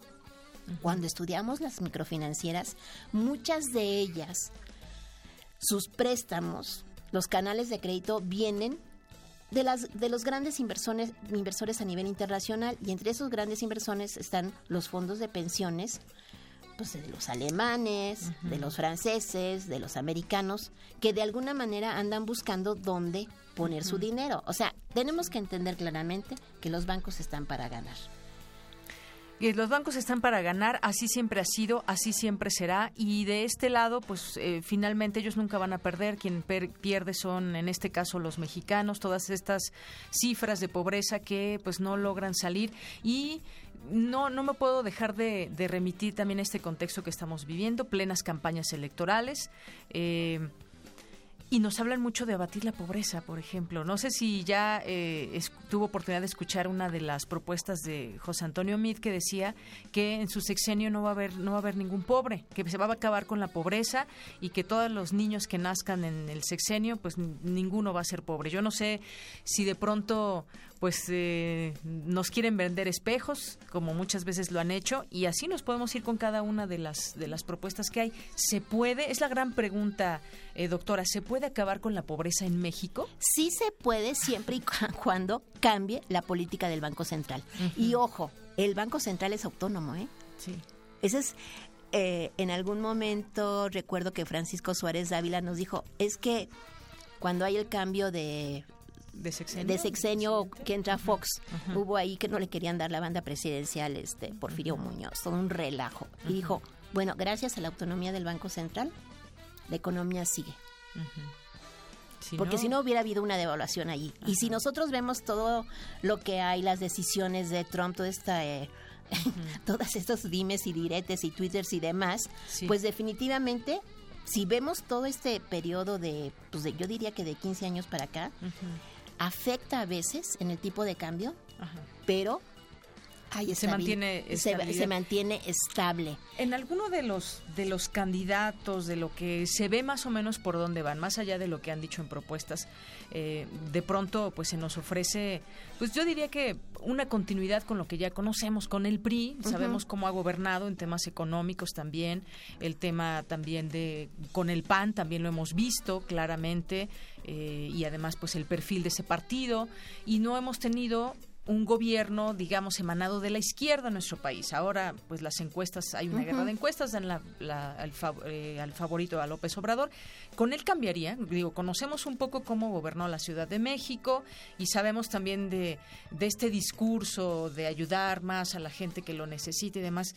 Speaker 40: Cuando estudiamos las microfinancieras, muchas de ellas, sus préstamos, los canales de crédito vienen de, las, de los grandes inversores, inversores a nivel internacional y entre esos grandes inversores están los fondos de pensiones, pues, de los alemanes, de los franceses, de los americanos, que de alguna manera andan buscando dónde poner su dinero. O sea, tenemos que entender claramente que los bancos están para ganar.
Speaker 1: Y los bancos están para ganar, así siempre ha sido, así siempre será. Y de este lado, pues eh, finalmente ellos nunca van a perder. Quien pierde son, en este caso, los mexicanos. Todas estas cifras de pobreza que pues no logran salir. Y no, no me puedo dejar de, remitir también a este contexto que estamos viviendo, plenas campañas electorales. Eh, y nos hablan mucho de abatir la pobreza, por ejemplo. No sé si ya eh, tuvo oportunidad de escuchar una de las propuestas de José Antonio Mid que decía que en su sexenio no va a haber no va a haber ningún pobre, que se va a acabar con la pobreza y que todos los niños que nazcan en el sexenio, pues ninguno va a ser pobre. Yo no sé si de pronto pues eh, nos quieren vender espejos, como muchas veces lo han hecho, y así nos podemos ir con cada una de las de las propuestas que hay. ¿Se puede? Es la gran pregunta, eh, doctora. ¿Se puede acabar con la pobreza en México?
Speaker 40: Sí se puede siempre y cuando cambie la política del Banco Central. Y ojo, el Banco Central es autónomo, ¿eh?
Speaker 1: Sí.
Speaker 40: Ese es eh, en algún momento recuerdo que Francisco Suárez Dávila nos dijo, es que cuando hay el cambio de
Speaker 1: de sexenio,
Speaker 40: de sexenio que entra Fox. Hubo ahí que no le querían dar la banda presidencial, este Porfirio Muñoz, todo un relajo. Y dijo, bueno, gracias a la autonomía del Banco Central, la economía sigue. Porque si no hubiera habido una devaluación allí. Y si nosotros vemos todo lo que hay, las decisiones de Trump, toda esta... Eh, todas estos dimes y diretes y twitters y demás, pues definitivamente si vemos todo este periodo de, pues de, yo diría que de 15 años para acá, afecta a veces en el tipo de cambio, pero
Speaker 1: se mantiene
Speaker 40: se, mantiene estable.
Speaker 1: En alguno de los de los candidatos, de lo que se ve más o menos por dónde van, más allá de lo que han dicho en propuestas, eh, de pronto pues se nos ofrece, pues yo diría que una continuidad con lo que ya conocemos con el PRI, sabemos cómo ha gobernado en temas económicos también, el tema también de con el PAN también lo hemos visto claramente eh, y además pues el perfil de ese partido y no hemos tenido un gobierno, digamos, emanado de la izquierda en nuestro país. Ahora, pues las encuestas, hay una guerra de encuestas, dan la, al, eh, al, favorito a López Obrador. Con él cambiaría, digo, conocemos un poco cómo gobernó la Ciudad de México y sabemos también de, de este discurso de ayudar más a la gente que lo necesite y demás.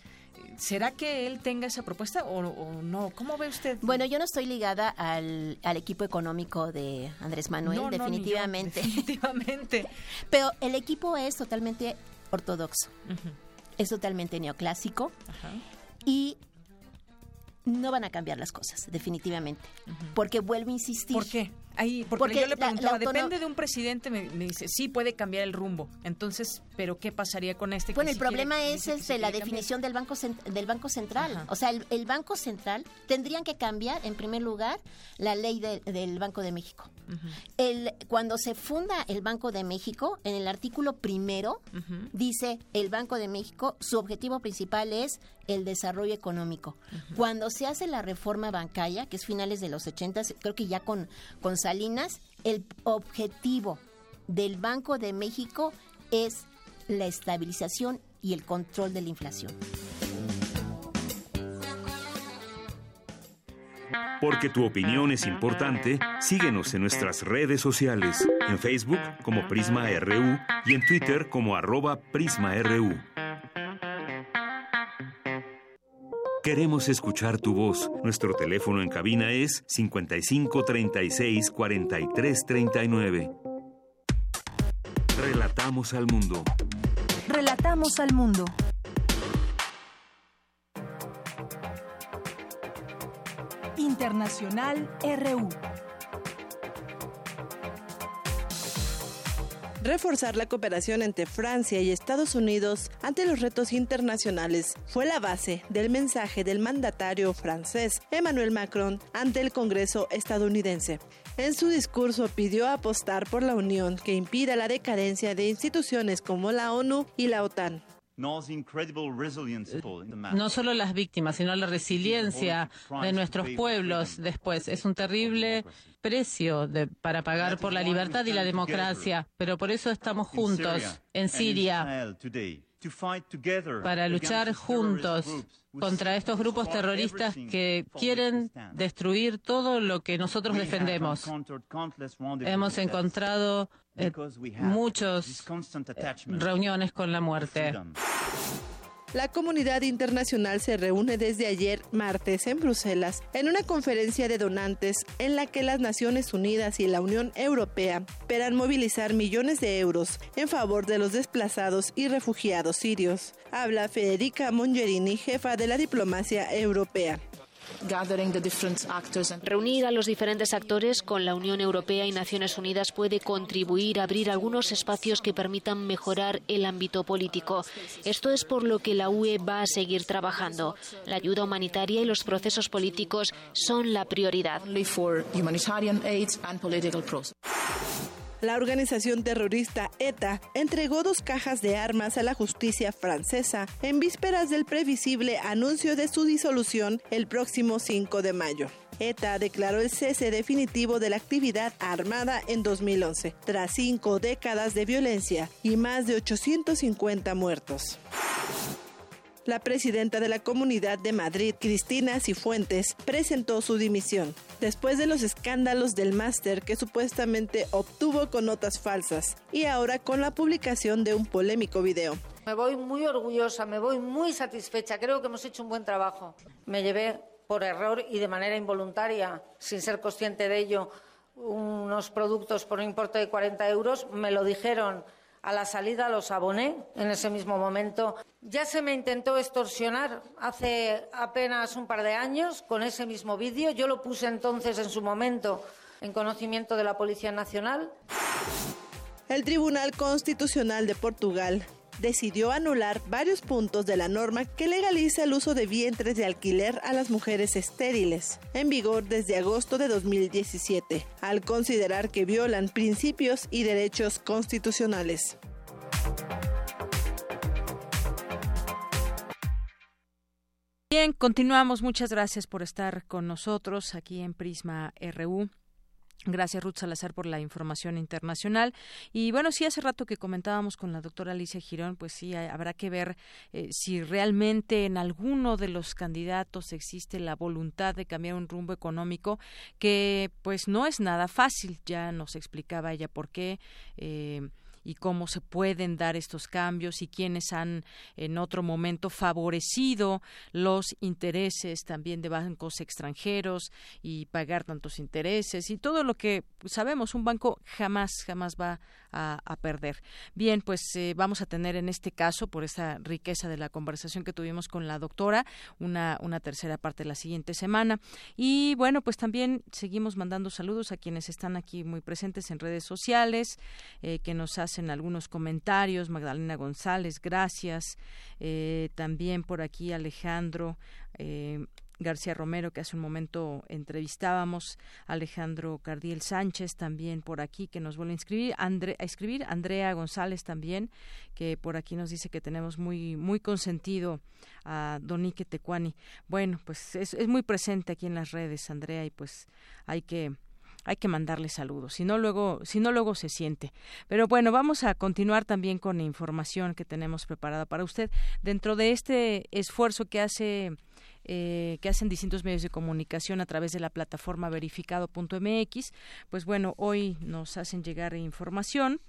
Speaker 1: ¿Será que él tenga esa propuesta o, no? ¿Cómo ve usted?
Speaker 40: Bueno, yo no estoy ligada al, equipo económico de Andrés Manuel, definitivamente.
Speaker 1: definitivamente.
Speaker 40: Pero el equipo es totalmente ortodoxo. Es totalmente neoclásico. Y no van a cambiar las cosas, definitivamente. Porque vuelvo a insistir.
Speaker 1: ¿Por qué? Ahí, porque, yo le preguntaba, depende de un presidente, me, dice, sí puede cambiar el rumbo. Entonces, ¿pero qué pasaría con este?
Speaker 40: Bueno, el problema es este, la definición del Banco, del banco Central. O sea, el, Banco Central tendrían que cambiar, en primer lugar, la ley del Banco de México. el, cuando se funda el Banco de México, en el artículo primero, dice el Banco de México, su objetivo principal es el desarrollo económico. Cuando se hace la reforma bancaria, que es finales de los 80, creo que ya con, con Salinas, el objetivo del Banco de México es la estabilización y el control de la inflación.
Speaker 2: Porque tu opinión es importante, síguenos en nuestras redes sociales, en Facebook como Prisma RU y en Twitter como arroba PrismaRU. Queremos escuchar tu voz. Nuestro teléfono en cabina es 55 36 43 39. Relatamos al mundo.
Speaker 3: Relatamos al mundo. Internacional RU.
Speaker 41: Reforzar la cooperación entre Francia y Estados Unidos ante los retos internacionales fue la base del mensaje del mandatario francés Emmanuel Macron ante el Congreso estadounidense. En su discurso pidió apostar por la unión que impida la decadencia de instituciones como la ONU y la OTAN.
Speaker 42: No solo las víctimas, sino la resiliencia de nuestros pueblos después. Es un terrible precio para pagar por la libertad y la democracia, pero por eso estamos juntos en Siria para luchar juntos contra estos grupos terroristas que quieren destruir todo lo que nosotros defendemos. Hemos encontrado eh, muchas eh, reuniones con la muerte.
Speaker 41: La comunidad internacional se reúne desde ayer martes en Bruselas en una conferencia de donantes en la que las Naciones Unidas y la Unión Europea esperan movilizar millones de euros en favor de los desplazados y refugiados sirios. Habla Federica Mongerini, jefa de la diplomacia europea.
Speaker 43: Reunir a los diferentes actores con la Unión Europea y Naciones Unidas puede contribuir a abrir algunos espacios que permitan mejorar el ámbito político. Esto es por lo que la UE va a seguir trabajando. La ayuda humanitaria y los procesos políticos son la prioridad.
Speaker 41: La organización terrorista ETA entregó dos cajas de armas a la justicia francesa en vísperas del previsible anuncio de su disolución el próximo 5 de mayo. ETA declaró el cese definitivo de la actividad armada en 2011, tras cinco décadas de violencia y más de 850 muertos. La presidenta de la Comunidad de Madrid, Cristina Cifuentes, presentó su dimisión después de los escándalos del máster que supuestamente obtuvo con notas falsas y ahora con la publicación de un polémico video.
Speaker 44: Me voy muy orgullosa, me voy muy satisfecha, creo que hemos hecho un buen trabajo. Me llevé por error y de manera involuntaria, sin ser consciente de ello, unos productos por un importe de 40 euros, me lo dijeron a la salida los aboné en ese mismo momento. Ya se me intentó extorsionar hace apenas un par de años con ese mismo vídeo. Yo lo puse entonces en su momento en conocimiento de la Policía Nacional.
Speaker 41: El Tribunal Constitucional de Portugal decidió anular varios puntos de la norma que legaliza el uso de vientres de alquiler a las mujeres estériles, en vigor desde agosto de 2017, al considerar que violan principios y derechos constitucionales.
Speaker 1: Bien, continuamos. Muchas gracias por estar con nosotros aquí en Prisma RU. Gracias, Ruth Salazar, por la información internacional. Y bueno, sí, hace rato que comentábamos con la doctora Alicia Girón, pues sí, habrá que ver eh, si realmente en alguno de los candidatos existe la voluntad de cambiar un rumbo económico, que pues no es nada fácil. Ya nos explicaba ella por qué. Eh, y cómo se pueden dar estos cambios y quiénes han en otro momento favorecido los intereses también de bancos extranjeros y pagar tantos intereses y todo lo que sabemos un banco jamás jamás va a, perder. Bien pues eh, vamos a tener en este caso por esta riqueza de la conversación que tuvimos con la doctora una una tercera parte la siguiente semana. Y bueno pues también seguimos mandando saludos a quienes están aquí muy presentes en redes sociales eh, que nos hacen algunos comentarios. Magdalena González gracias. Eh, también por aquí Alejandro eh, García Romero, que hace un momento entrevistábamos, Alejandro Cardiel Sánchez también por aquí, que nos vuelve a, inscribir, a escribir, Andrea González también, que por aquí nos dice que tenemos muy, muy consentido a Donique Tecuani. Bueno, pues es, es muy presente aquí en las redes, Andrea, y pues hay que hay que mandarle saludos, si no luego, si no luego se siente. Pero bueno, vamos a continuar también con información que tenemos preparada para usted dentro de este esfuerzo que hace eh, que hacen distintos medios de comunicación a través de la plataforma verificado.mx. Pues bueno, hoy nos hacen llegar información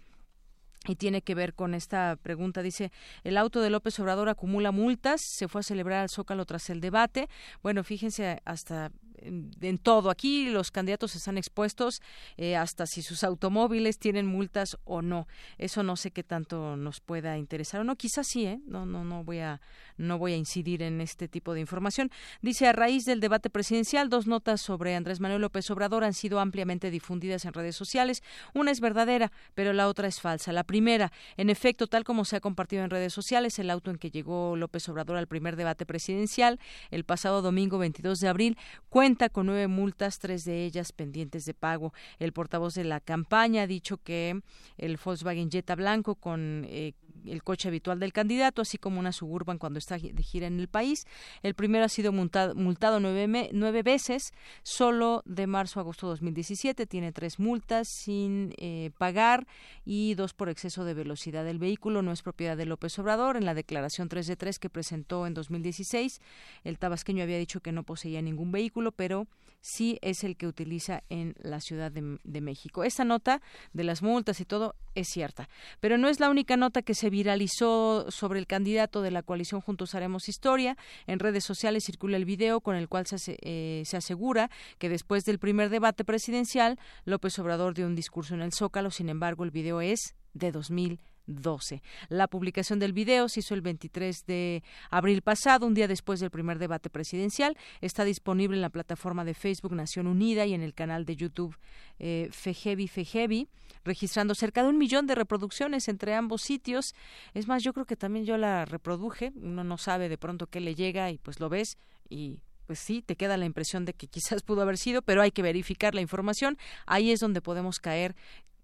Speaker 1: y tiene que ver con esta pregunta. Dice, el auto de López Obrador acumula multas, se fue a celebrar al Zócalo tras el debate. Bueno, fíjense, hasta en, todo. Aquí los candidatos están expuestos eh, hasta si sus automóviles tienen multas o no. Eso no sé qué tanto nos pueda interesar o no. Quizás sí, ¿eh? No, no, no voy a, no voy a incidir en este tipo de información. Dice a raíz del debate presidencial, dos notas sobre Andrés Manuel López Obrador han sido ampliamente difundidas en redes sociales. Una es verdadera, pero la otra es falsa. La primera, en efecto, tal como se ha compartido en redes sociales, el auto en que llegó López Obrador al primer debate presidencial el pasado domingo 22 de abril cuenta con nueve multas, tres de ellas pendientes de pago. El portavoz de la campaña ha dicho que el Volkswagen Jetta blanco con eh, el coche habitual del candidato, así como una suburban cuando está de gira en el país. El primero ha sido multado, nueve, nueve, veces, solo de marzo a agosto de 2017. Tiene tres multas sin eh, pagar y dos por exceso de velocidad. El vehículo no es propiedad de López Obrador. En la declaración 3 de 3 que presentó en 2016, el tabasqueño había dicho que no poseía ningún vehículo, pero sí es el que utiliza en la Ciudad de, México. Esta nota de las multas y todo es cierta, pero no es la única nota que se viralizó sobre el candidato de la coalición Juntos Haremos Historia. En redes sociales circula el video con el cual se, eh, se asegura que después del primer debate presidencial, López Obrador dio un discurso en el Zócalo. Sin embargo, el video es de 2000 12. La publicación del video se hizo el 23 de abril pasado, un día después del primer debate presidencial. Está disponible en la plataforma de Facebook Nación Unida y en el canal de YouTube eh, Fejevi Fejevi, registrando cerca de un millón de reproducciones entre ambos sitios. Es más, yo creo que también yo la reproduje. Uno no sabe de pronto qué le llega y pues lo ves y pues sí, te queda la impresión de que quizás pudo haber sido, pero hay que verificar la información. Ahí es donde podemos caer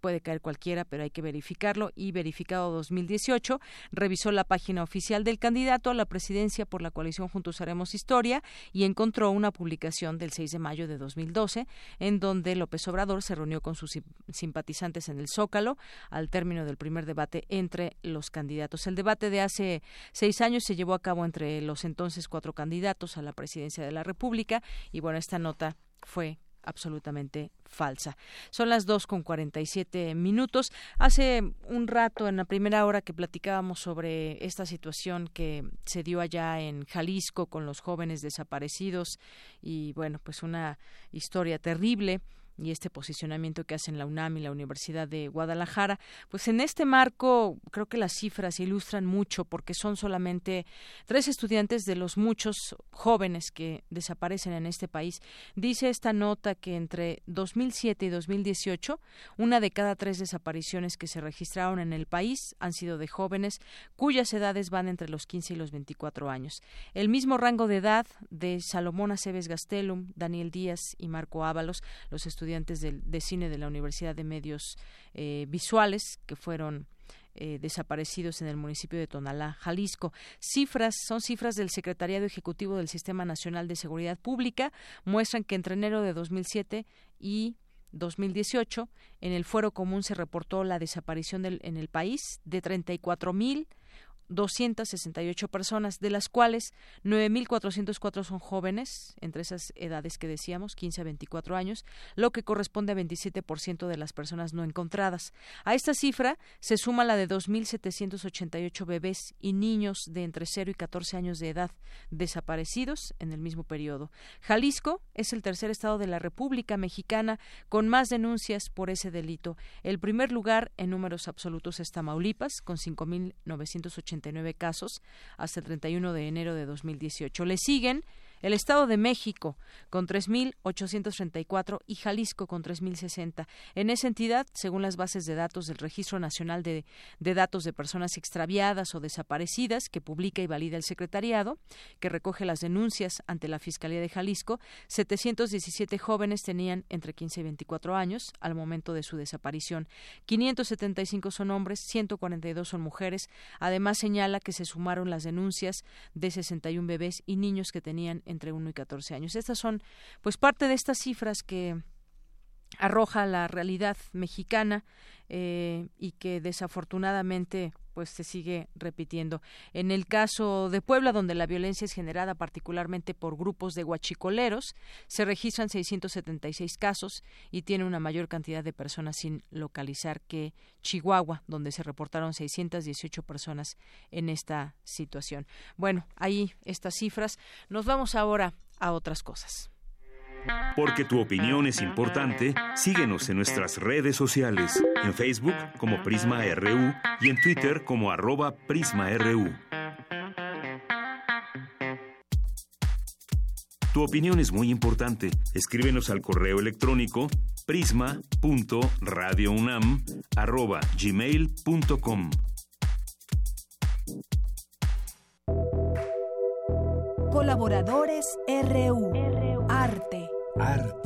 Speaker 1: puede caer cualquiera, pero hay que verificarlo. Y verificado 2018, revisó la página oficial del candidato a la presidencia por la coalición Juntos Haremos Historia y encontró una publicación del 6 de mayo de 2012 en donde López Obrador se reunió con sus simpatizantes en el Zócalo al término del primer debate entre los candidatos. El debate de hace seis años se llevó a cabo entre los entonces cuatro candidatos a la presidencia de la República y bueno, esta nota fue absolutamente falsa. Son las dos con cuarenta y siete minutos. Hace un rato, en la primera hora que platicábamos sobre esta situación que se dio allá en Jalisco con los jóvenes desaparecidos y bueno, pues una historia terrible y este posicionamiento que hacen la UNAM y la Universidad de Guadalajara, pues en este marco creo que las cifras ilustran mucho porque son solamente tres estudiantes de los muchos jóvenes que desaparecen en este país. Dice esta nota que entre 2007 y 2018, una de cada tres desapariciones que se registraron en el país han sido de jóvenes cuyas edades van entre los 15 y los 24 años. El mismo rango de edad de Salomón Aceves Gastelum, Daniel Díaz y Marco Ábalos, los estudiantes estudiantes de, cine de la Universidad de Medios eh, Visuales que fueron eh, desaparecidos en el municipio de Tonalá, Jalisco. Cifras, son cifras del Secretariado Ejecutivo del Sistema Nacional de Seguridad Pública, muestran que entre enero de 2007 y 2018, en el fuero común se reportó la desaparición del, en el país de 34 mil 268 personas, de las cuales 9.404 son jóvenes, entre esas edades que decíamos, 15 a 24 años, lo que corresponde a 27% de las personas no encontradas. A esta cifra se suma la de 2.788 bebés y niños de entre 0 y 14 años de edad desaparecidos en el mismo periodo. Jalisco es el tercer estado de la República Mexicana con más denuncias por ese delito. El primer lugar en números absolutos es Tamaulipas, con 5.989 casos hasta el 31 de enero de 2018. Le siguen el Estado de México con 3.834 y Jalisco con 3.060. En esa entidad, según las bases de datos del Registro Nacional de, de, Datos de Personas Extraviadas o Desaparecidas, que publica y valida el Secretariado, que recoge las denuncias ante la Fiscalía de Jalisco, 717 jóvenes tenían entre 15 y 24 años al momento de su desaparición. 575 son hombres, 142 son mujeres. Además, señala que se sumaron las denuncias de 61 bebés y niños que tenían entre 1 y 14 años. Estas son, pues, parte de estas cifras que arroja la realidad mexicana eh, y que desafortunadamente pues se sigue repitiendo. En el caso de Puebla, donde la violencia es generada particularmente por grupos de guachicoleros, se registran 676 casos y tiene una mayor cantidad de personas sin localizar que Chihuahua, donde se reportaron 618 personas en esta situación. Bueno, ahí estas cifras. Nos vamos ahora a otras cosas.
Speaker 2: Porque tu opinión es importante, síguenos en nuestras redes sociales, en Facebook como Prisma RU y en Twitter como arroba PrismaRU. Tu opinión es muy importante. Escríbenos al correo electrónico prisma.radiounam@gmail.com.
Speaker 3: Colaboradores RU. Arte.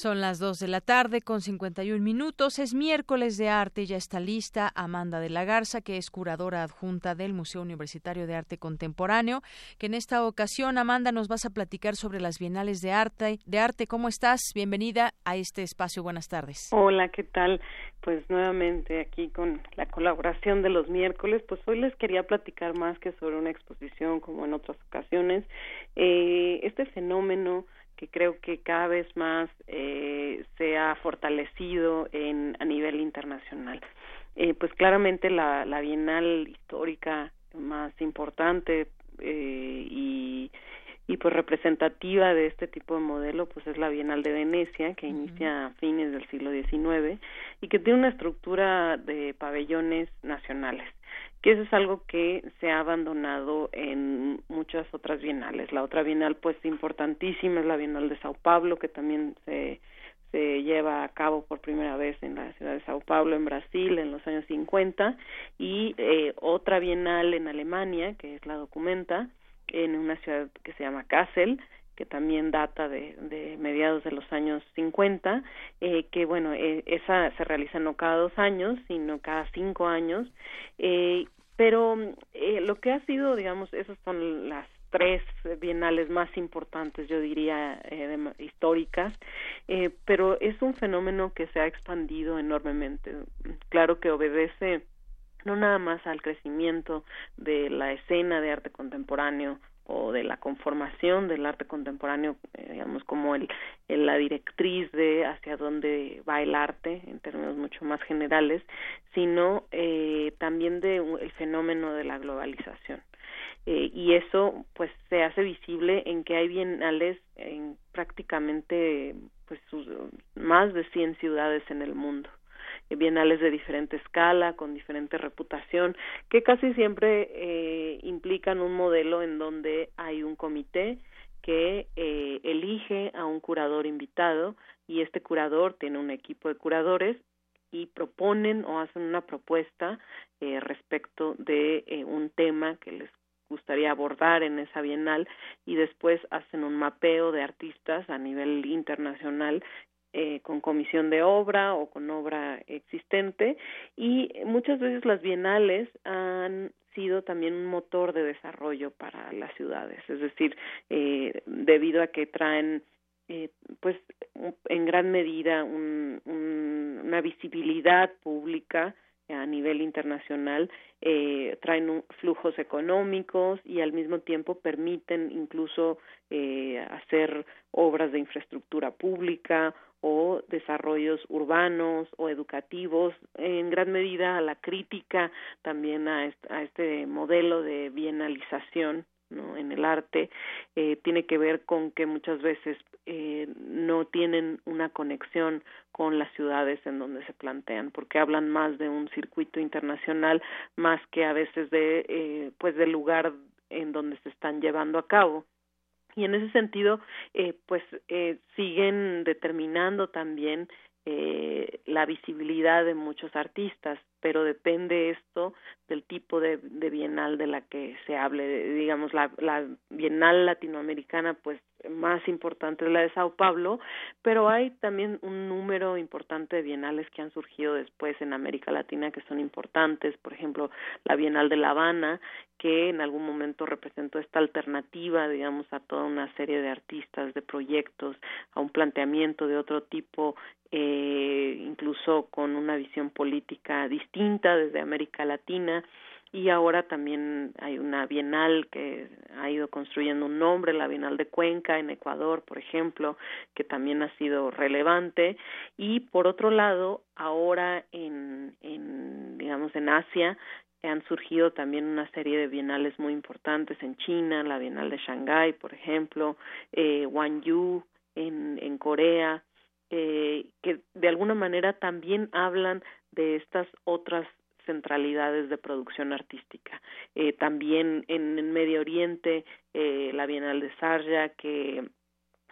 Speaker 1: Son las 2 de la tarde con 51 minutos. Es miércoles de arte. Ya está lista Amanda de la Garza, que es curadora adjunta del Museo Universitario de Arte Contemporáneo. Que en esta ocasión, Amanda, nos vas a platicar sobre las bienales de arte. De arte, ¿cómo estás? Bienvenida a este espacio. Buenas tardes.
Speaker 45: Hola, ¿qué tal? Pues nuevamente aquí con la colaboración de los miércoles. Pues hoy les quería platicar más que sobre una exposición, como en otras ocasiones. Eh, este fenómeno que creo que cada vez más eh, se ha fortalecido en, a nivel internacional. Eh, pues claramente la, la Bienal histórica más importante eh, y, y pues representativa de este tipo de modelo pues es la Bienal de Venecia que inicia a fines del siglo XIX y que tiene una estructura de pabellones nacionales que eso es algo que se ha abandonado en muchas otras bienales. La otra bienal, pues, importantísima es la Bienal de Sao Paulo, que también se, se lleva a cabo por primera vez en la ciudad de Sao Paulo, en Brasil, en los años 50, y eh, otra bienal en Alemania, que es la Documenta, en una ciudad que se llama Kassel, que también data de, de mediados de los años 50, eh, que bueno, eh, esa se realiza no cada dos años, sino cada cinco años, eh, pero eh, lo que ha sido, digamos, esas son las tres bienales más importantes, yo diría, eh, históricas, pero es un fenómeno que se ha expandido enormemente. Claro que obedece no nada más al crecimiento de la escena de arte contemporáneo o de la conformación del arte contemporáneo, eh, digamos, como el, la directriz de hacia dónde va el arte en términos mucho más generales, sino eh, también de el fenómeno de la globalización. Eh, y eso pues se hace visible en que hay bienales en prácticamente pues sus, más de 100 ciudades en el mundo bienales de diferente escala, con diferente reputación, que casi siempre eh, implican un modelo en donde hay un comité que eh, elige a un curador invitado y este curador tiene un equipo de curadores y proponen o hacen una propuesta eh, respecto de eh, un tema que les gustaría abordar en esa bienal y después hacen un mapeo de artistas a nivel internacional eh, con comisión de obra o con obra existente. Y muchas veces las bienales han sido también un motor de desarrollo para las ciudades, es decir, eh, debido a que traen eh, pues en gran medida un, un, una visibilidad pública a nivel internacional eh, traen flujos económicos y al mismo tiempo permiten incluso eh, hacer obras de infraestructura pública o desarrollos urbanos o educativos, en gran medida a la crítica también a este modelo de bienalización ¿no? en el arte eh, tiene que ver con que muchas veces eh, no tienen una conexión con las ciudades en donde se plantean porque hablan más de un circuito internacional más que a veces de eh, pues del lugar en donde se están llevando a cabo y en ese sentido eh, pues eh, siguen determinando también eh, la visibilidad de muchos artistas pero depende esto del tipo de, de bienal de la que se hable. Digamos la, la bienal latinoamericana pues más importante es la de Sao Paulo pero hay también un número importante de bienales que han surgido después en América Latina que son importantes. Por ejemplo la Bienal de La Habana que en algún momento representó esta alternativa digamos a toda una serie de artistas de proyectos a un planteamiento de otro tipo eh, incluso con una visión política distinta desde América Latina y ahora también hay una bienal que ha ido construyendo un nombre, la Bienal de Cuenca en Ecuador, por ejemplo, que también ha sido relevante. Y por otro lado, ahora en, en digamos en Asia han surgido también una serie de bienales muy importantes en China, la Bienal de Shanghái, por ejemplo, eh, Wanyu en, en Corea, eh, que de alguna manera también hablan de estas otras centralidades de producción artística. Eh, también en Medio Oriente, eh, la Bienal de Sarja, que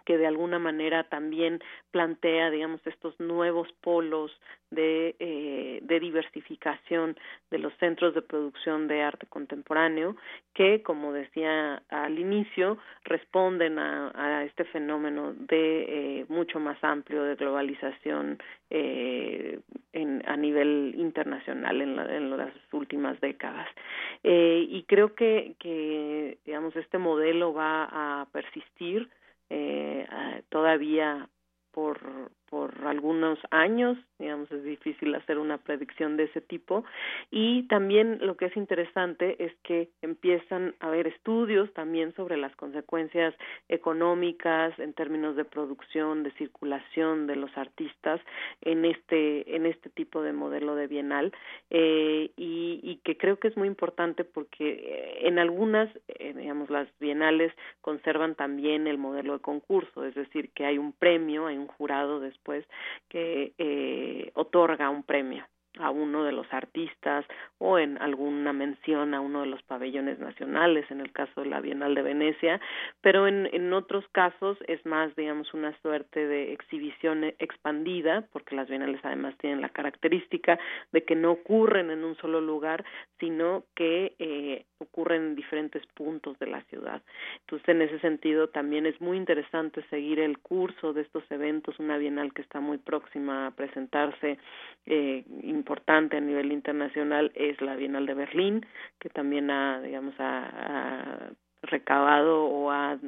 Speaker 45: que de alguna manera también plantea, digamos, estos nuevos polos de, eh, de diversificación de los centros de producción de arte contemporáneo, que, como decía al inicio, responden a, a este fenómeno de eh, mucho más amplio de globalización eh, en, a nivel internacional en, la, en las últimas décadas. Eh, y creo que, que, digamos, este modelo va a persistir eh, todavía por, por algunos años, digamos, es difícil hacer una predicción de ese tipo. Y también lo que es interesante es que empiezan a haber estudios también sobre las consecuencias económicas en términos de producción, de circulación de los artistas en este, en este tipo de modelo de bienal eh, y, y que creo que es muy importante porque en algunas, eh, digamos, las bienales conservan también el modelo de concurso, es decir, que hay un premio, hay un jurado de pues que eh, otorga un premio a uno de los artistas o en alguna mención a uno de los pabellones nacionales, en el caso de la Bienal de Venecia, pero en, en otros casos es más, digamos, una suerte de exhibición expandida, porque las bienales además tienen la característica de que no ocurren en un solo lugar, sino que eh, ocurren en diferentes puntos de la ciudad. Entonces, en ese sentido, también es muy interesante seguir el curso de estos eventos, una bienal que está muy próxima a presentarse eh, importante a nivel internacional es la Bienal de Berlín, que también ha, digamos, ha, recabado o ha,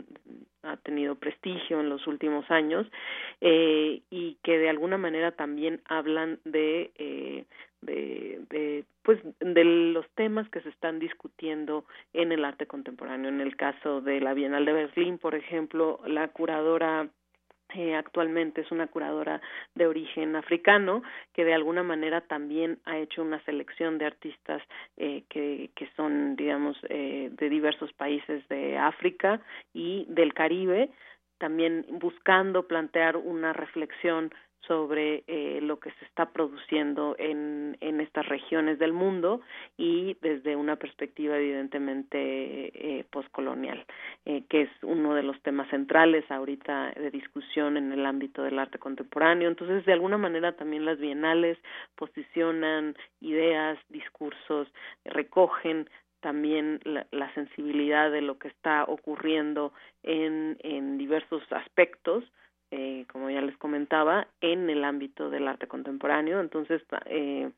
Speaker 45: ha, tenido prestigio en los últimos años eh, y que de alguna manera también hablan de, eh, de, de pues de los temas que se están discutiendo en el arte contemporáneo. En el caso de la Bienal de Berlín, por ejemplo, la curadora eh, actualmente es una curadora de origen africano que de alguna manera también ha hecho una selección de artistas eh, que, que son digamos eh, de diversos países de África y del Caribe también buscando plantear una reflexión sobre eh, lo que se está produciendo en, en estas regiones del mundo y desde una perspectiva evidentemente eh, postcolonial, eh, que es uno de los temas centrales ahorita de discusión en el ámbito del arte contemporáneo. Entonces, de alguna manera también las bienales posicionan ideas, discursos, recogen también la, la sensibilidad de lo que está ocurriendo en, en diversos aspectos eh, como ya les comentaba, en el ámbito del arte contemporáneo. Entonces, eh,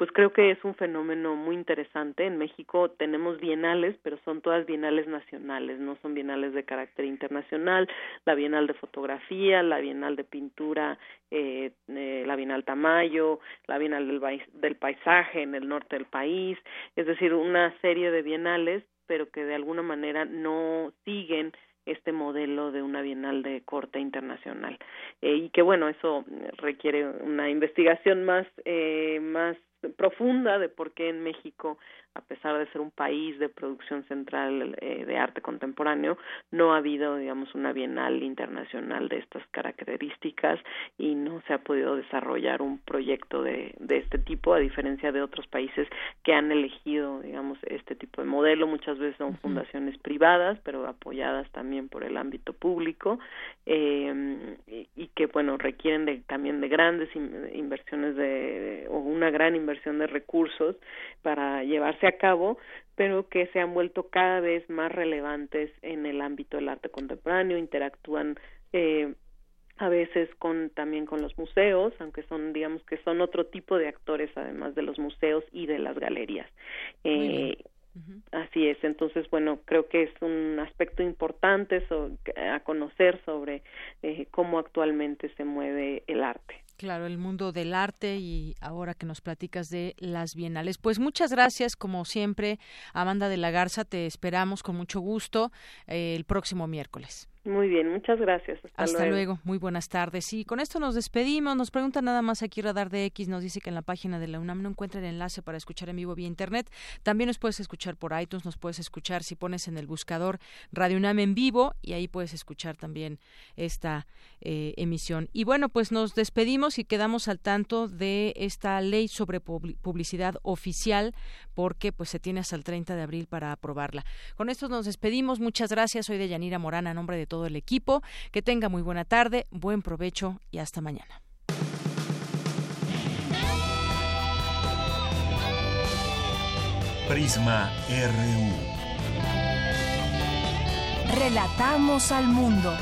Speaker 45: pues creo que es un fenómeno muy interesante. En México tenemos bienales, pero son todas bienales nacionales, no son bienales de carácter internacional. La Bienal de Fotografía, la Bienal de Pintura, eh, eh, la Bienal Tamayo, la Bienal del, del Paisaje en el norte del país, es decir, una serie de bienales, pero que de alguna manera no siguen este modelo de una bienal de corte internacional. Eh, y que bueno eso requiere una investigación más eh, más profunda de por qué en México a pesar de ser un país de producción central eh, de arte contemporáneo, no ha habido, digamos, una bienal internacional de estas características y no se ha podido desarrollar un proyecto de, de este tipo, a diferencia de otros países que han elegido, digamos, este tipo de modelo. Muchas veces son fundaciones privadas, pero apoyadas también por el ámbito público eh, y, que, bueno, requieren de, también de grandes inversiones de, o una gran inversión de recursos para llevarse a cabo, pero que se han vuelto cada vez más relevantes en el ámbito del arte contemporáneo, interactúan eh, a veces con también con los museos, aunque son digamos que son otro tipo de actores además de los museos y de las galerías. Eh, Así es, entonces bueno, creo que es un aspecto importante a conocer sobre eh, cómo actualmente se mueve el arte.
Speaker 1: Claro, el mundo del arte y ahora que nos platicas de las bienales. Pues muchas gracias, como siempre, Amanda de la Garza, te esperamos con mucho gusto eh, el próximo miércoles.
Speaker 45: Muy bien, muchas gracias.
Speaker 1: Hasta, luego. muy buenas tardes. Y con esto nos despedimos. Nos pregunta nada más aquí Radar de X, nos dice que en la página de la UNAM no encuentra el enlace para escuchar en vivo vía internet. También nos puedes escuchar por iTunes, nos puedes escuchar si pones en el buscador Radio UNAM en vivo y ahí puedes escuchar también esta eh, emisión. Y bueno, pues nos despedimos y quedamos al tanto de esta ley sobre publicidad oficial porque pues se tiene hasta el 30 de abril para aprobarla. Con esto nos despedimos. Muchas gracias. Soy de Yanira Morana, a nombre de todo el equipo. Que tenga muy buena tarde, buen provecho y hasta mañana.
Speaker 2: Prisma RU.
Speaker 3: Relatamos al mundo.